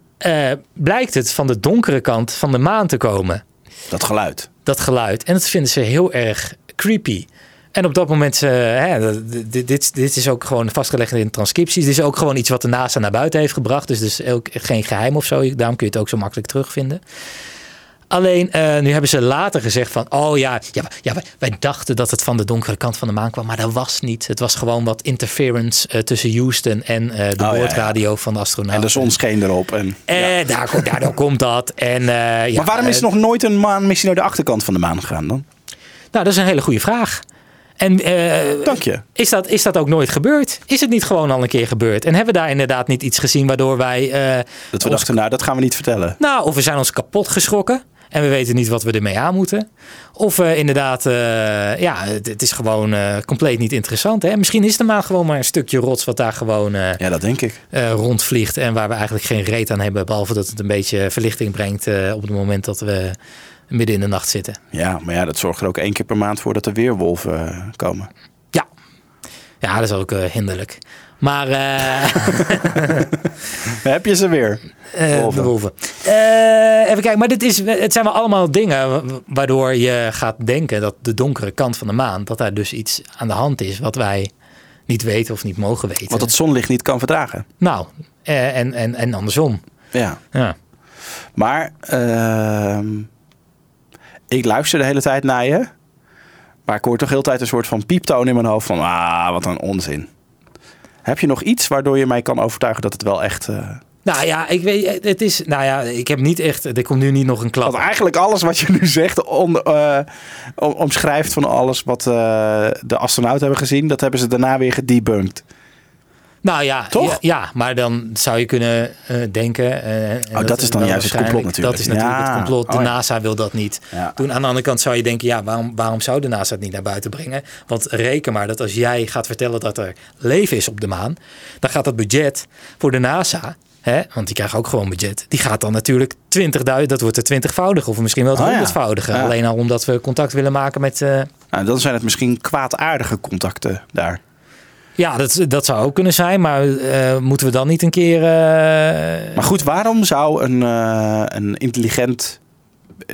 blijkt het van de donkere kant van de maan te komen. Dat geluid. Dat geluid. En dat vinden ze heel erg creepy. En op dat moment, hè, dit, dit, dit, is ook gewoon vastgelegd in transcripties. Dit is ook gewoon iets wat de NASA naar buiten heeft gebracht. Dus, dus ook geen geheim of zo. Daarom kun je het ook zo makkelijk terugvinden. Alleen uh, nu hebben ze later gezegd van, oh ja, ja, ja wij, wij, dachten dat het van de donkere kant van de maan kwam, maar dat was niet. Het was gewoon wat interference uh, tussen Houston en uh, de oh, boordradio ja, ja. van de astronauten. En de zon scheen erop. En, daar, daardoor komt dat. En, maar waarom is nog nooit een maanmissie naar de achterkant van de maan gegaan dan? Nou, dat is een hele goede vraag. En, Dank je. Is dat, is dat ook nooit gebeurd? Is het niet gewoon al een keer gebeurd? En hebben we daar inderdaad niet iets gezien waardoor wij. dat we dachten, nou, dat gaan we niet vertellen. Nou, of we zijn ons kapot geschrokken. En we weten niet wat we ermee aan moeten. Of uh, inderdaad, uh, ja, het, het, is gewoon uh, compleet niet interessant. Hè? Misschien is er maar gewoon maar een stukje rots wat daar gewoon ja, dat denk ik. rondvliegt. En waar we eigenlijk geen reet aan hebben. Behalve dat het een beetje verlichting brengt op het moment dat we midden in de nacht zitten. Ja, maar ja, dat zorgt er ook één keer per maand voor dat er weerwolven komen. Ja, ja dat is ook hinderlijk. Maar. Heb je ze weer? Uh, de wolven. Uh, even kijken, maar dit is, het zijn wel allemaal dingen waardoor je gaat denken dat de donkere kant van de maan, dat daar dus iets aan de hand is wat wij niet weten of niet mogen weten. Want het zonlicht niet kan verdragen. Nou, eh, en, en, en andersom. Ja. Ja. Maar ehm, ik luister de hele tijd naar je. Maar ik hoor toch heel tijd een soort van pieptoon in mijn hoofd van... Ah, wat een onzin. Heb je nog iets waardoor je mij kan overtuigen dat het wel echt... eh, Nou ja, ik weet, het is, nou ja, ik heb niet echt, er komt nu niet nog een klap. Want eigenlijk alles wat je nu zegt on, eh, om- omschrijft van alles wat eh, de astronauten hebben gezien, dat hebben ze daarna weer gedebunked. Nou ja, Toch? Ja, maar dan zou je kunnen eh, denken. eh, en Oh, dat is dan juist het complot natuurlijk. Dat is natuurlijk Ja. het complot. De Oh ja. NASA wil dat niet Ja. doen. Aan de andere kant zou je denken, ja, waarom, waarom zou de NASA het niet naar buiten brengen? Want reken maar dat als jij gaat vertellen dat er leven is op de maan, dan gaat dat budget voor de NASA. Hè, want die krijgen ook gewoon budget. Die gaat dan natuurlijk 20.000, dat wordt de twintigvoudige of misschien wel het Oh ja. honderdvoudige. Ja. Alleen al omdat we contact willen maken met, eh, Nou, dan zijn het misschien kwaadaardige contacten daar. Ja, dat, dat zou ook kunnen zijn. Maar eh, moeten we dan niet een keer. eh, Maar goed, waarom zou een, eh, een intelligent...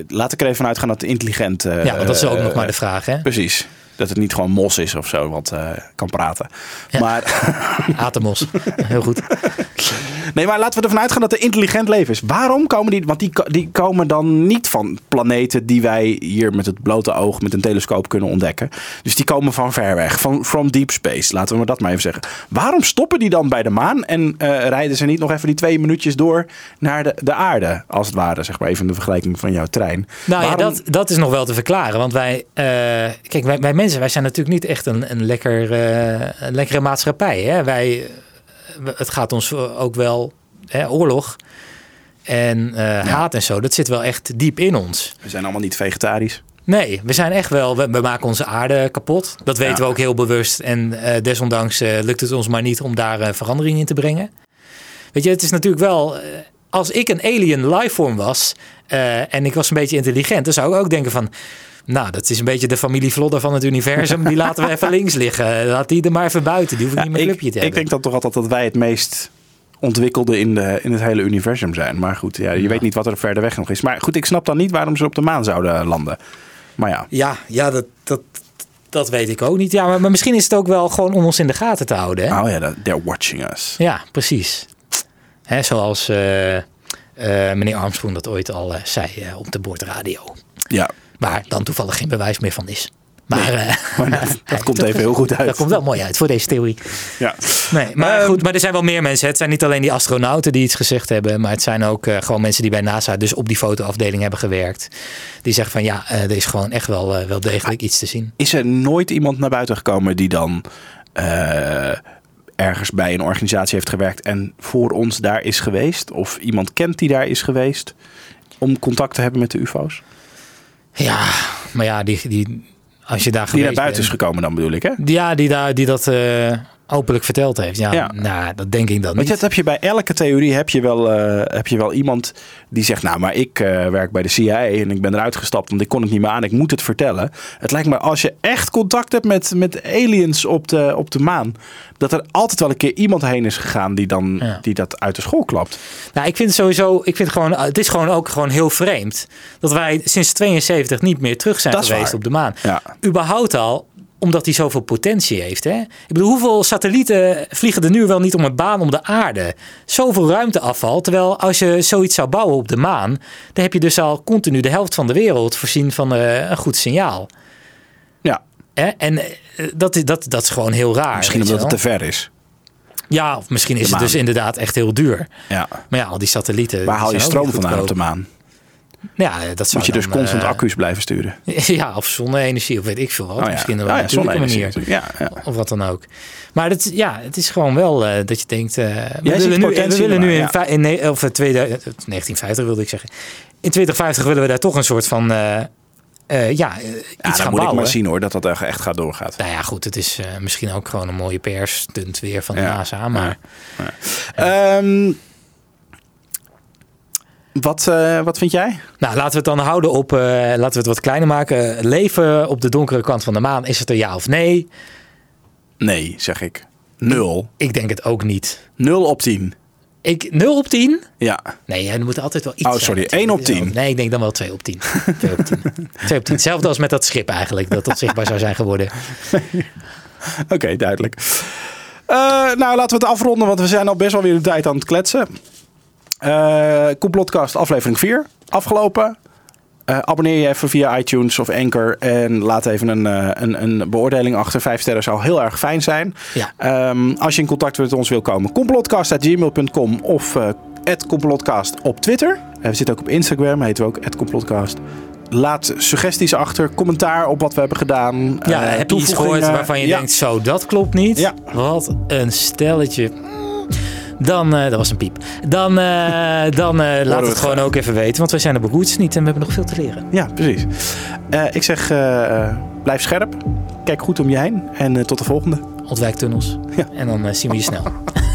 Laat ik er even vanuit gaan dat intelligent... ja, want dat is ook nog maar de vraag. Hè? Precies. Dat het niet gewoon mos is of zo, wat eh, kan praten. Ja. Maar, Atemos. Heel goed. nee, maar laten we ervan uitgaan dat er intelligent leven is. Waarom komen die... Want die, die komen dan niet van planeten die wij hier met het blote oog met een telescoop kunnen ontdekken. Dus die komen van ver weg, van from deep space. Laten we maar dat maar even zeggen. Waarom stoppen die dan bij de maan en eh, rijden ze niet nog even die twee minuutjes door naar de, de aarde? Als het ware, zeg maar even de vergelijking van jouw trein. Nou ja, dat, dat is nog wel te verklaren. Want wij, eh, kijk, wij, wij mensen, wij zijn natuurlijk niet echt een, een, lekker, eh, een lekkere maatschappij. Hè? Wij, het gaat ons ook wel, hè, oorlog en eh, haat en zo, dat zit wel echt diep in ons. We zijn allemaal niet vegetarisch. Nee, we zijn echt wel, we, we maken onze aarde kapot. Dat weten Ja. we ook heel bewust. En eh, desondanks lukt het ons maar niet om daar verandering in te brengen. Weet je, het is natuurlijk wel, als ik een alien lifeform was en ik was een beetje intelligent, dan zou ik ook denken van, nou, dat is een beetje de familie Vlodder van het universum. Die laten we even links liggen. Laat die er maar even buiten. Die hoef ik Ja, niet meer ik, clubje te ik hebben. denk dan toch altijd dat wij het meest ontwikkelde in, de, in het hele universum zijn. Maar goed, ja, je weet niet wat er verder weg nog is. Maar goed, ik snap dan niet waarom ze op de maan zouden landen. Maar ja, Ja, ja dat, dat, dat weet ik ook niet. Ja, maar, maar misschien is het ook wel gewoon om ons in de gaten te houden. Hè? oh ja, they're watching us. Ja, precies. Hè, zoals eh, eh, meneer Armstrong dat ooit al eh, zei op de boordradio. Ja, Waar dan toevallig geen bewijs meer van is. Maar, eh, maar dat, dat komt even heel goed uit. dat komt wel mooi uit voor deze theorie. Ja. Nee, maar Ehm, goed, maar er zijn wel meer mensen. Het zijn niet alleen die astronauten die iets gezegd hebben, maar het zijn ook eh, gewoon mensen die bij NASA dus op die fotoafdeling hebben gewerkt. Die zeggen van ja, eh, er is gewoon echt wel, wel degelijk iets te zien. Is er nooit iemand naar buiten gekomen die dan ergens bij een organisatie heeft gewerkt en voor ons daar is geweest? Of iemand kent die daar is geweest om contact te hebben met de UFO's? Ja, maar ja, die, die, als je daar Die naar buiten is gekomen dan bedoel ik, hè? Ja, die, daar, die dat eh, openlijk verteld heeft. Ja, Ja. nou, dat denk ik dan Want niet. dat heb je bij elke theorie heb je wel, eh, heb je wel iemand die zegt, nou, maar ik eh, werk bij de CIA en ik ben eruit gestapt, want ik kon het niet meer aan, ik moet het vertellen. Het lijkt me als je echt contact hebt met, met aliens op de, op de maan, dat er altijd wel een keer iemand heen is gegaan die dan Ja. die dat uit de school klapt. Nou, ik vind sowieso, ik vind gewoon, het is gewoon ook gewoon heel vreemd dat wij sinds 72 niet meer terug zijn Dat geweest op de maan. Ja. Überhaupt al omdat hij zoveel potentie heeft. Hè? Ik bedoel, hoeveel satellieten vliegen er nu wel niet om een baan om de aarde? Zoveel ruimteafval. Terwijl als je zoiets zou bouwen op de maan, dan heb je dus al continu de helft van de wereld voorzien van eh, een goed signaal. Ja, Hè? En eh, dat, is- dat, dat is gewoon heel raar. misschien omdat het te ver is. Ja, of misschien is het dus inderdaad echt heel duur. Ja. Maar ja, al die satellieten. Waar haal je stroom vandaan op de maan? Ja, dat zou Moet je dus constant eh, accu's blijven sturen? Ja, of zonne-energie, of weet ik veel wat. Oh ja. Misschien op Oh een ja, natuurlijke zonne-energie manier. Ja, ja. Of wat dan ook. Maar het, ja, het is gewoon wel eh, dat je denkt... eh, we willen nu, we willen nu in, in, ne- of, eh, tweede- eh, 1950 wilde ik zeggen. In 2050 willen we daar toch een soort van... eh, eh, ja, eh, Ja, iets dan gaan moet ik bouwen. maar zien hoor, dat dat echt gaat doorgaat. Nou ja, goed, het is eh, misschien ook gewoon een mooie persstunt weer van de Ja. NASA. Maar Ehm, wat, eh, wat vind jij? nou, laten we het dan houden op... eh, laten we het wat kleiner maken. Leven op de donkere kant van de maan. Is het er ja of nee? Nee, zeg ik. Nul. Ik denk het ook niet. Nul op tien. Ik, 0 op 10? Ja. Nee, er moet altijd wel iets Oh, zijn sorry, natuurlijk. één op tien. Nee, ik denk dan wel 2 op 10. 2 op 10. 2 op 10. Hetzelfde als met dat schip eigenlijk, dat dat zichtbaar zou zijn geworden. Oké, duidelijk. Uh, nou, laten we het afronden, want we zijn al best wel weer de tijd aan het kletsen. Uh, Complotcast aflevering 4, afgelopen. Uh, abonneer je even via iTunes of Anchor en laat even een, uh, een, een, beoordeling achter. Vijf sterren zou heel erg fijn zijn. Ja. Um, als je in contact met ons wil komen, complotcast.gmail.com of uh, complotcast op Twitter. we zitten ook op Instagram, heten we ook complotcast. Laat suggesties achter, commentaar op wat we hebben gedaan. Ja, heb je iets gehoord waarvan je ja. denkt, zo, dat klopt niet? Ja. Wat een stelletje. Dan, uh, dat was een piep. Dan, uh, dan uh, laat het gewoon ook even weten. Want wij zijn de Roots niet en we hebben nog veel te leren. Ja, precies. ik zeg, blijf scherp. Kijk goed om je heen. En tot de volgende. Ontwijk tunnels. Ja. En dan zien we je snel.